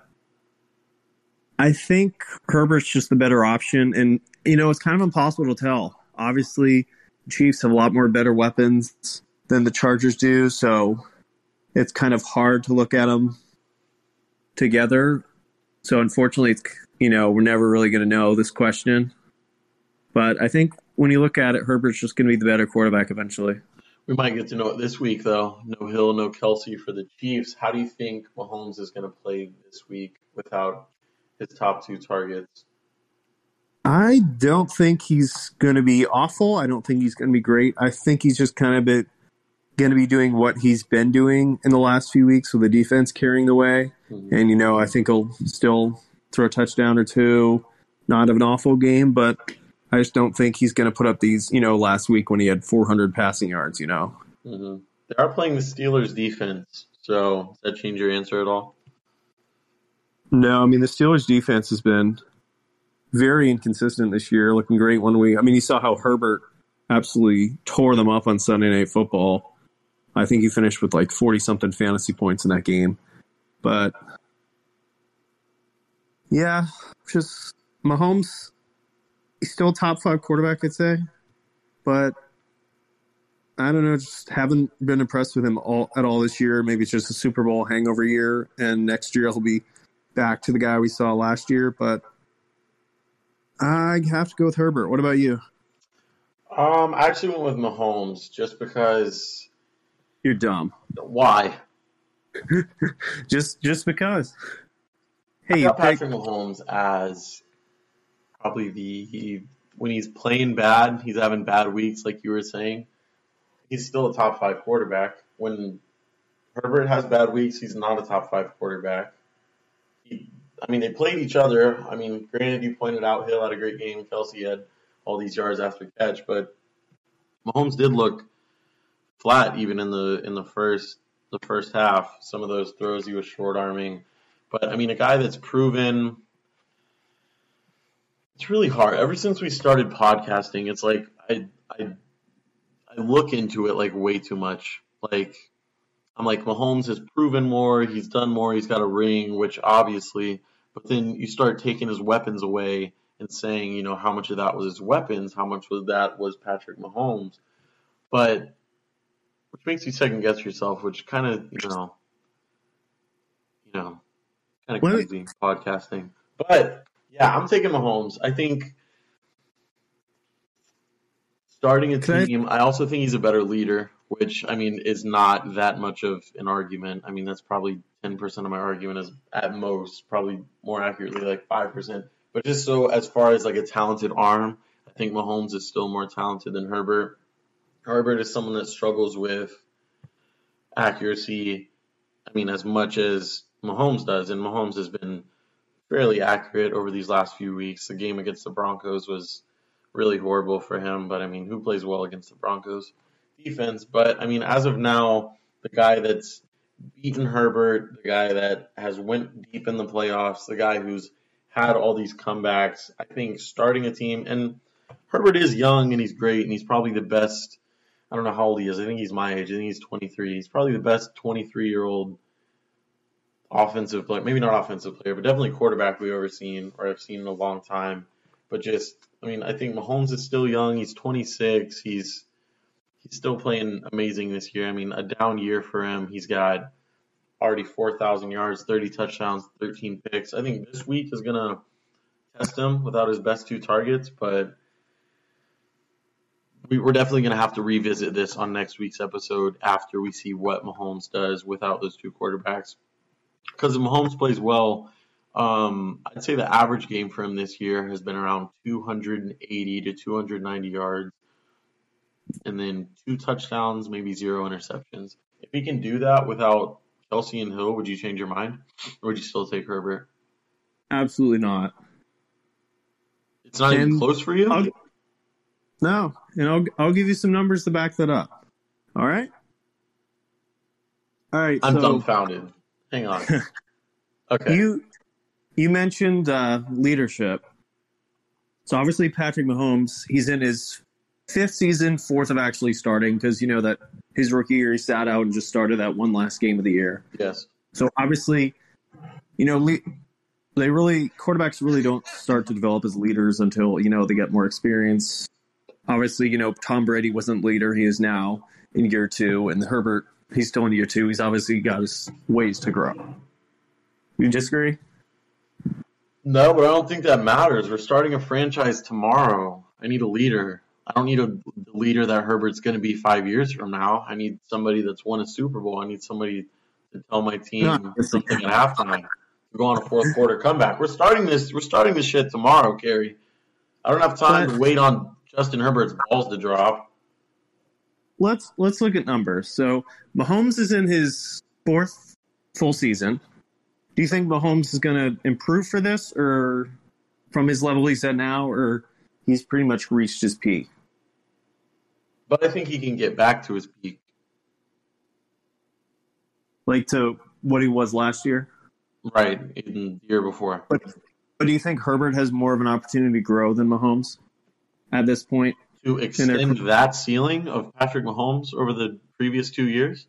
I think Herbert's just the better option. And, you know, it's kind of impossible to tell. Obviously, Chiefs have a lot more better weapons than the Chargers do. So it's kind of hard to look at them together. So unfortunately, it's, you know, we're never really going to know this question. But I think when you look at it, Herbert's just going to be the better quarterback eventually. We might get to know it this week, though. No Hill, no Kelce for the Chiefs. How do you think Mahomes is going to play this week without his top two targets? I don't think he's going to be awful. I don't think he's going to be great. I think he's just kind of a bit going to be doing what he's been doing in the last few weeks with the defense carrying the way. Mm-hmm. And, you know, I think he'll still throw a touchdown or two. Not an awful game, but I just don't think he's going to put up these, you know, last week when he had 400 passing yards, you know. Mm-hmm. They are playing the Steelers defense. So does that change your answer at all? No, I mean, the Steelers defense has been very inconsistent this year, looking great one week. I mean, you saw how Herbert absolutely tore them up on Sunday Night Football. I think he finished with like 40 something fantasy points in that game. But yeah, just Mahomes, he's still top five quarterback, I'd say. But I don't know, just haven't been impressed with him all at all this year. Maybe it's just a Super Bowl hangover year, and next year he'll be back to the guy we saw last year. But I have to go with Herbert. What about you? Um, I actually went with Mahomes just because you're dumb. Why? just just because. Hey, I got Patrick Mahomes as probably the when he's playing bad, he's having bad weeks, like you were saying. He's still a top five quarterback. When Herbert has bad weeks, he's not a top five quarterback. He, I mean, they played each other. I mean, granted, you pointed out Hill had a great game. Kelce had all these yards after catch, but Mahomes did look flat even in the in the first the first half. Some of those throws he was short arming, but I mean, a guy that's proven. It's really hard. Ever since we started podcasting, it's like I I I look into it like way too much. Like I'm like Mahomes has proven more, he's done more, he's got a ring, which obviously, but then you start taking his weapons away and saying, you know, how much of that was his weapons, how much of that was Patrick Mahomes. But which makes you second guess yourself, which kind of you know, you know, kind of crazy podcasting. But yeah, I'm taking Mahomes. I think starting a team. I, I also think he's a better leader, which I mean is not that much of an argument. I mean that's probably ten percent of my argument is at most, probably more accurately like five percent. But just so as far as like a talented arm, I think Mahomes is still more talented than Herbert. Herbert is someone that struggles with accuracy. I mean, as much as Mahomes does, and Mahomes has been fairly accurate over these last few weeks. The game against the Broncos was really horrible for him, but I mean, who plays well against the Broncos defense? But I mean, as of now, the guy that's beaten Herbert, the guy that has went deep in the playoffs, the guy who's had all these comebacks, I think starting a team and Herbert is young and he's great and he's probably the best I don't know how old he is. I think he's my age. I think he's 23. He's probably the best 23 year old offensive player. Maybe not offensive player, but definitely quarterback we've ever seen or I've seen in a long time. But just, I mean, I think Mahomes is still young. He's 26. He's he's still playing amazing this year. I mean, a down year for him. He's got already 4,000 yards, 30 touchdowns, 13 picks. I think this week is gonna test him without his best two targets, but we, are definitely going to have to revisit this on next week's episode after we see what Mahomes does without those two quarterbacks. Because if Mahomes plays well, um, I'd say the average game for him this year has been around 280 to 290 yards, and then two touchdowns, maybe zero interceptions. If he can do that without Kelce and Hill, would you change your mind, or would you still take Herbert? Absolutely not. It's not and even close for you. I'll, no, and I'll I'll give you some numbers to back that up. All right. All right. I'm so, dumbfounded. Hang on. Okay. You you mentioned uh, leadership. So obviously Patrick Mahomes, he's in his fifth season, fourth of actually starting because you know that his rookie year he sat out and just started that one last game of the year. Yes. So obviously, you know, le- they really quarterbacks really don't start to develop as leaders until you know they get more experience obviously, you know, Tom Brady wasn't leader. He is now in year two, and Herbert he's still in year two. He's obviously got his ways to grow. You disagree? No, but I don't think that matters. We're starting a franchise tomorrow. I need a leader. I don't need a leader that Herbert's going to be five years from now. I need somebody that's won a Super Bowl. I need somebody to tell my team something at halftime. Go on a fourth quarter comeback. We're starting this. We're starting this shit tomorrow, Kerry. I don't have time to wait on Justin Herbert's balls to drop. Let's let's look at numbers. So Mahomes is in his fourth full season. Do you think Mahomes is going to improve for this, or from his level he's at now, or he's pretty much reached his peak? But I think he can get back to his peak, like to what he was last year. Right, in the year before. But, but do you think Herbert has more of an opportunity to grow than Mahomes at this point? To extend that ceiling of Patrick Mahomes over the previous two years?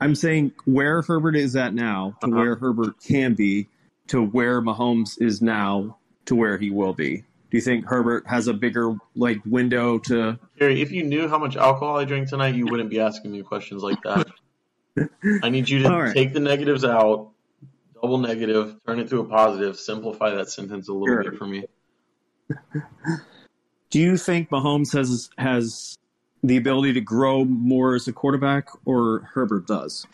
I'm saying where Herbert is at now to uh-huh. where Herbert can be to where Mahomes is now to where he will be. Do you think Herbert has a bigger like window to? Gary, if you knew how much alcohol I drank tonight, you wouldn't be asking me questions like that. I need you to right. take the negatives out, double negative, turn it to a positive, simplify that sentence a little sure. bit for me. Do you think Mahomes has has the ability to grow more as a quarterback, or Herbert does?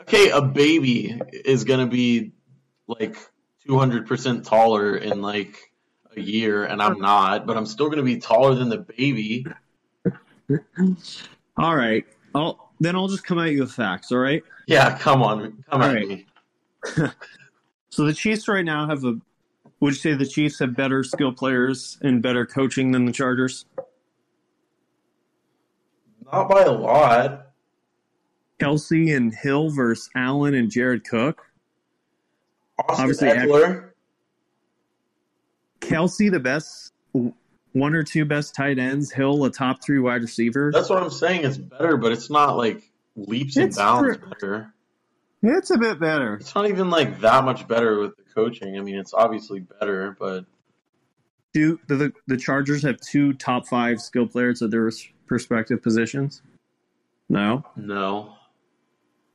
Okay, a baby is going to be like 200% taller in like a year, and I'm not, but I'm still going to be taller than the baby. all right. I'll, then I'll just come at you with facts, all right? Yeah, come on. Come all at right. me. so the Chiefs right now have a would you say the Chiefs have better skill players and better coaching than the Chargers? Not by a lot. Kelce and Hill versus Allen and Jared Cook. Austin Obviously, Ekeler. Kelce, the best one or two best tight ends. Hill, a top three wide receiver. That's what I'm saying. It's better, but it's not like leaps and bounds better. It's a bit better. It's not even like that much better with the coaching. I mean, it's obviously better, but do the the Chargers have two top five skill players at their respective positions? No, no.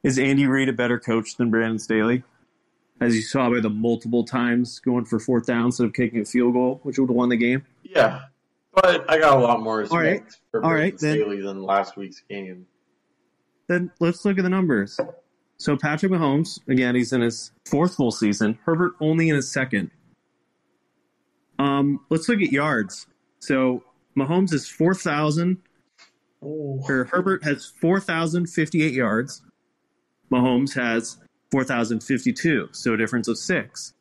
Is Andy Reid a better coach than Brandon Staley? As you saw by the multiple times going for fourth down instead of kicking a field goal, which would have won the game. Yeah, but I got a lot more respect All right. for Brandon All right, Staley then, than last week's game. Then let's look at the numbers. So Patrick Mahomes, again, he's in his fourth full season. Herbert only in his second. Um, let's look at yards. So Mahomes is four thousand. Or Herbert has four thousand fifty-eight yards. Mahomes has four thousand fifty-two, so a difference of six.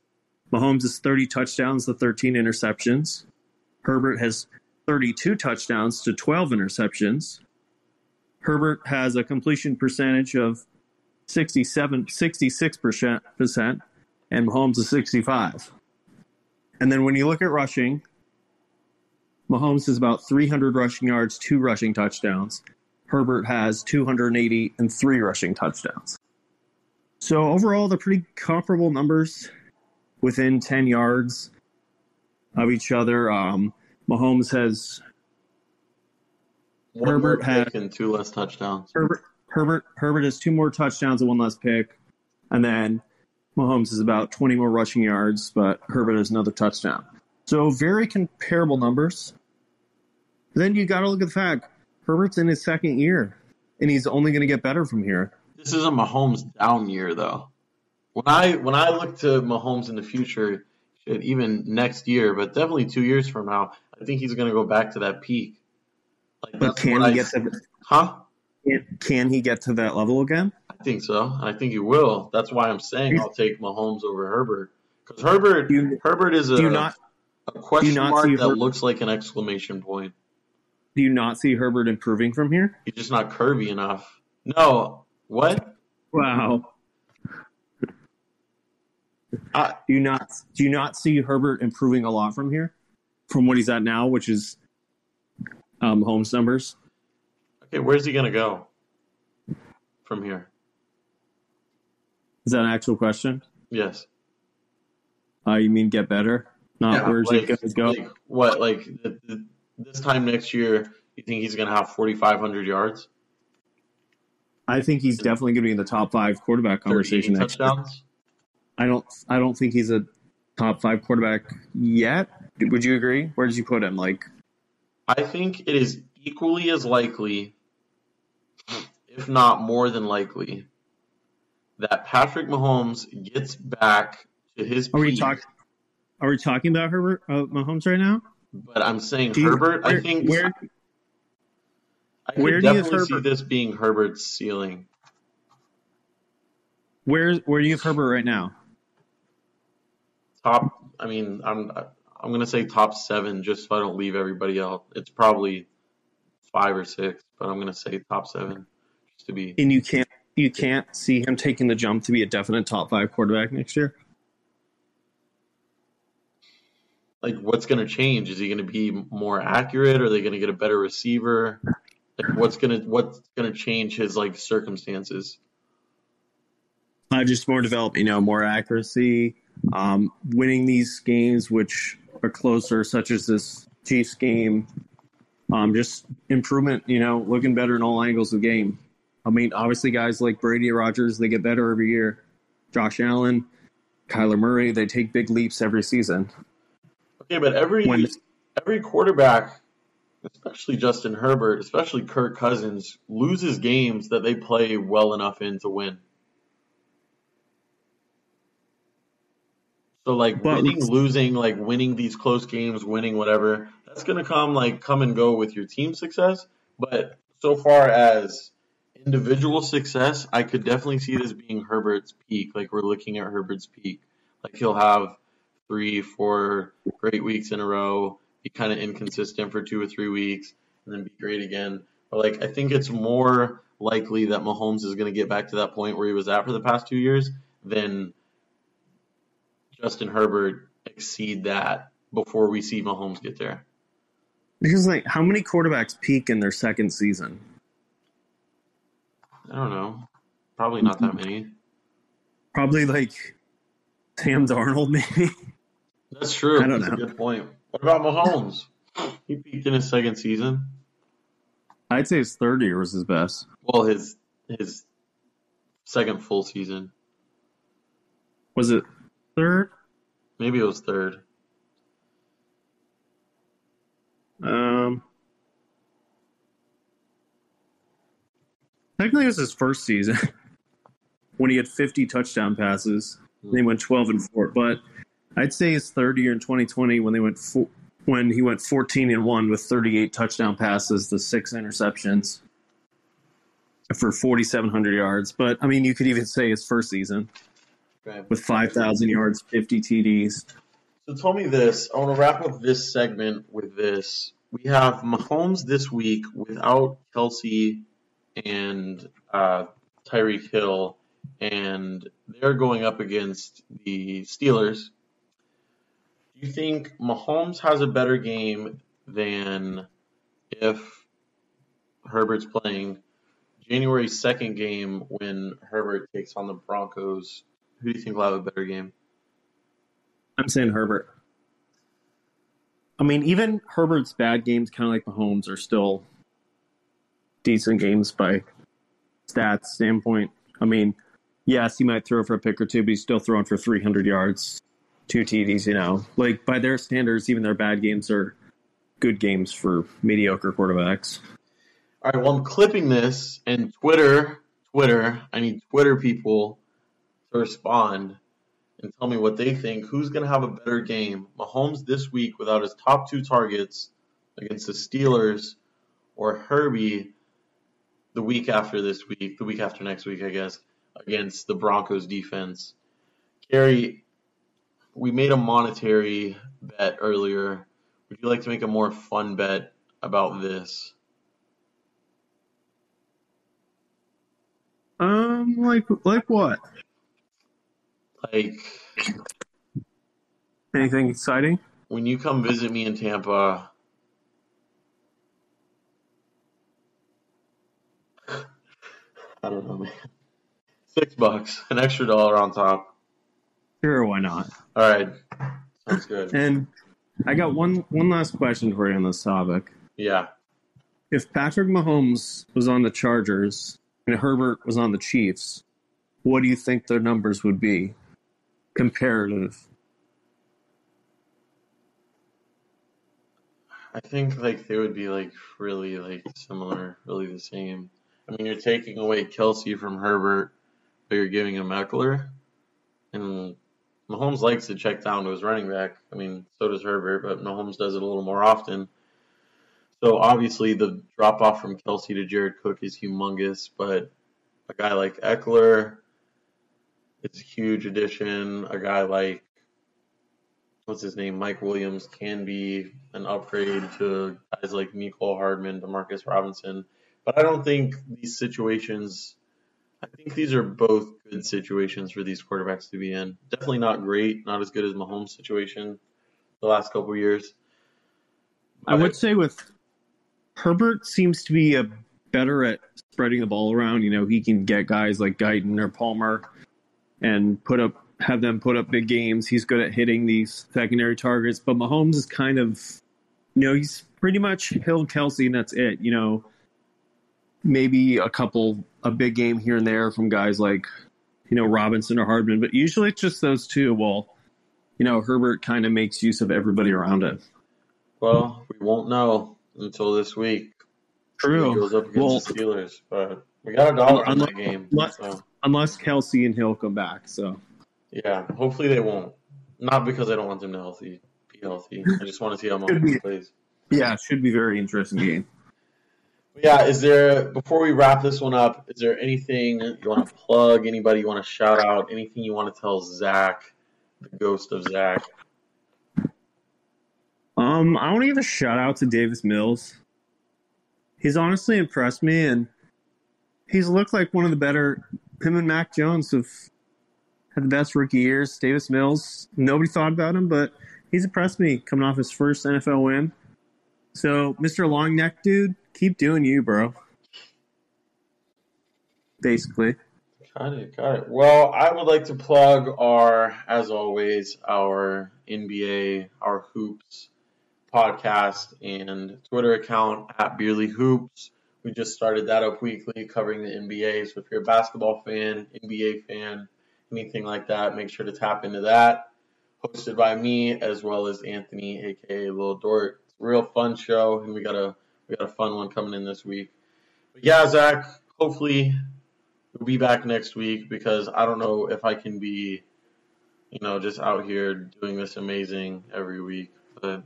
Mahomes has thirty touchdowns to thirteen interceptions. Herbert has thirty-two touchdowns to twelve interceptions. Herbert has a completion percentage of 67, 66%, percent, and Mahomes is 65. And then when you look at rushing, Mahomes is about 300 rushing yards, two rushing touchdowns. Herbert has 280 and three rushing touchdowns. So overall, they're pretty comparable numbers within 10 yards of each other. Um, Mahomes has. One Herbert had and two less touchdowns. Herbert, Herbert Herbert has two more touchdowns and one less pick, and then Mahomes is about 20 more rushing yards, but Herbert has another touchdown. So very comparable numbers. then you got to look at the fact Herbert's in his second year, and he's only going to get better from here. This is a Mahomes down year, though. When I when I look to Mahomes in the future, even next year, but definitely two years from now, I think he's going to go back to that peak. Like, but can he I, get to? Huh? Can he get to that level again? I think so. I think he will. That's why I'm saying I'll take Mahomes over Herbert because Herbert you, Herbert is a, not, a question mark that Herbert, looks like an exclamation point. Do you not see Herbert improving from here? He's just not curvy enough. No. What? Wow. Uh, do you not do you not see Herbert improving a lot from here, from what he's at now, which is um, Holmes numbers? Okay, where's he gonna go from here? Is that an actual question? Yes. Uh, you mean get better? Not yeah, where's like, he gonna go? Like, what? Like this time next year, You think he's going to have 4,500 yards? I think he's definitely going to be in the top five quarterback conversation next touchdowns. Year. I don't. I don't think he's a top five quarterback yet. Would you agree? Where did you put him? Like, I think it is equally as likely, if not more than likely, that Patrick Mahomes gets back to his. Are we talking? Are we talking about Herbert uh, Mahomes right now? But I'm saying Herbert. where, I think where. I could where definitely see this being Herbert's ceiling. Where where do you have Herbert right now? Top. I mean, I'm I'm gonna say top seven, just so I don't leave everybody out. It's probably five or six, but I'm gonna say top seven, just to be. And you can't you can't see him taking the jump to be a definite top five quarterback next year. Like, what's going to change? Is he going to be more accurate? Are they going to get a better receiver? Like, what's going to what's going to change his like circumstances? Uh, just more develop, you know, more accuracy, um, winning these games which are closer, such as this Chiefs game. Um, just improvement, you know, looking better in all angles of the game. I mean, obviously, guys like Brady Rodgers, they get better every year. Josh Allen, Kyler Murray, they take big leaps every season. Okay, but every when, every quarterback, especially Justin Herbert, especially Kirk Cousins, loses games that they play well enough in to win. So like winning, losing, like winning these close games, winning whatever, that's gonna come like come and go with your team success. But so far as individual success, I could definitely see this being Herbert's peak. Like we're looking at Herbert's peak. Like he'll have three, four great weeks in a row, be kind of inconsistent for two or three weeks, and then be great again. But like I think it's more likely that Mahomes is going to get back to that point where he was at for the past two years than Justin Herbert exceed that before we see Mahomes get there. Because like how many quarterbacks peak in their second season? I don't know. Probably not that many. Probably like Sam Darnold, maybe. That's true. I don't That's know. a good point. What about Mahomes? He peaked in his second season. I'd say his third year was his best. Well, his his second full season. Was it third? Maybe it was third. Um, Technically, it was his first season when he had 50 touchdown passes. They went 12 and four, but I'd say his third year in 2020 when they went four, when he went 14 and one with 38 touchdown passes, the six interceptions for 4,700 yards. But I mean, you could even say his first season with 5,000 yards, 50 TDs. So tell me this. I want to wrap up this segment with this. We have Mahomes this week without Kelce and uh, Tyreek Hill, and they're going up against the Steelers. Do you think Mahomes has a better game than if Herbert's playing January 2nd game when Herbert takes on the Broncos? Who do you think will have a better game? I'm saying Herbert. I mean, even Herbert's bad games, kind of like Mahomes, are still decent games by stats standpoint. I mean, yes, he might throw for a pick or two, but he's still throwing for 300 yards, two TDs. You know, like by their standards, even their bad games are good games for mediocre quarterbacks. All right, well, I'm clipping this, and Twitter, Twitter, I need Twitter people to respond and tell me what they think. Who's going to have a better game? Mahomes this week without his top two targets against the Steelers, or Herbie the week after this week, the week after next week, I guess, against the Broncos defense. Kerry, we made a monetary bet earlier. Would you like to make a more fun bet about this? Um, like like what? Like anything exciting? When you come visit me in Tampa, I don't know, man. Six bucks, an extra dollar on top. Sure, why not? All right, sounds good. And I got one one last question for you on this topic. Yeah. if Patrick Mahomes was on the Chargers and Herbert was on the Chiefs, what do you think their numbers would be comparative? I think like they would be like really like similar, really the same. I mean, you're taking away Kelce from Herbert, but you're giving him Ekeler, and Mahomes likes to check down to his running back. I mean, so does Herbert, but Mahomes does it a little more often. So obviously the drop off from Kelce to Jared Cook is humongous, but a guy like Ekeler is a huge addition. A guy like what's his name, Mike Williams, can be an upgrade to guys like Mecole Hardman, Demarcus Robinson. But I don't think these situations. I think these are both good situations for these quarterbacks to be in. Definitely not great, not as good as Mahomes' situation the last couple years. But I would say with Herbert seems to be a better at spreading the ball around. You know, he can get guys like Guyton or Palmer and put up have them put up big games. He's good at hitting these secondary targets, but Mahomes is kind of you know, he's pretty much Hill Kelce, and that's it. You know, maybe a couple a big game here and there from guys like, you know, Robinson or Hardman, but usually it's just those two. Well, you know, Herbert kind of makes use of everybody around it. Well, we won't know until this week. True. He goes up against well, the Steelers, but we got a dollar on that game. So. Unless Kelce and Hill come back, so yeah, hopefully they won't. Not because I don't want them to healthy, be healthy. I just want to see how Mahomes plays. Yeah, it should be very interesting game. yeah, is there before we wrap this one up? Is there anything you want to plug? Anybody you want to shout out? Anything you want to tell Zach, the ghost of Zach? Um, I want to give a shout out to Davis Mills. He's honestly impressed me, and he's looked like one of the better. Him and Mac Jones have had the best rookie years. Davis Mills, nobody thought about him, but he's impressed me coming off his first NFL win. So, Mr. Long Neck dude, keep doing you, bro. Basically. Got it, got it. Well, I would like to plug our, as always, our NBA, our hoops podcast and Twitter account at Beerly Hoops. We just started that up weekly covering the NBA. So if you're a basketball fan, NBA fan, anything like that, make sure to tap into that. Hosted by me as well as Anthony, aka Lil Dort. It's a real fun show, and we got a we got a fun one coming in this week. But yeah, Zach, hopefully we'll be back next week because I don't know if I can be, you know, just out here doing this amazing every week. But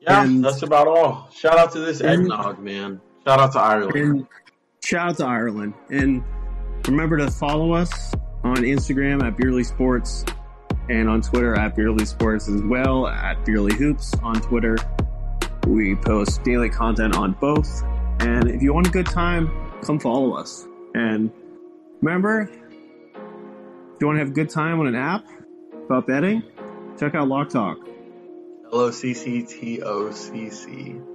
yeah, and, that's about all. Shout out to this and, eggnog, man. Shout out to Ireland. shout out to Ireland. And remember to follow us on Instagram at Beerly Sports and on Twitter at Beerly Sports as well, at Beerly Hoops on Twitter. We post daily content on both. And if you want a good time, come follow us. And remember, if you want to have a good time on an app about betting, check out Lock Talk. L O C C T O C C.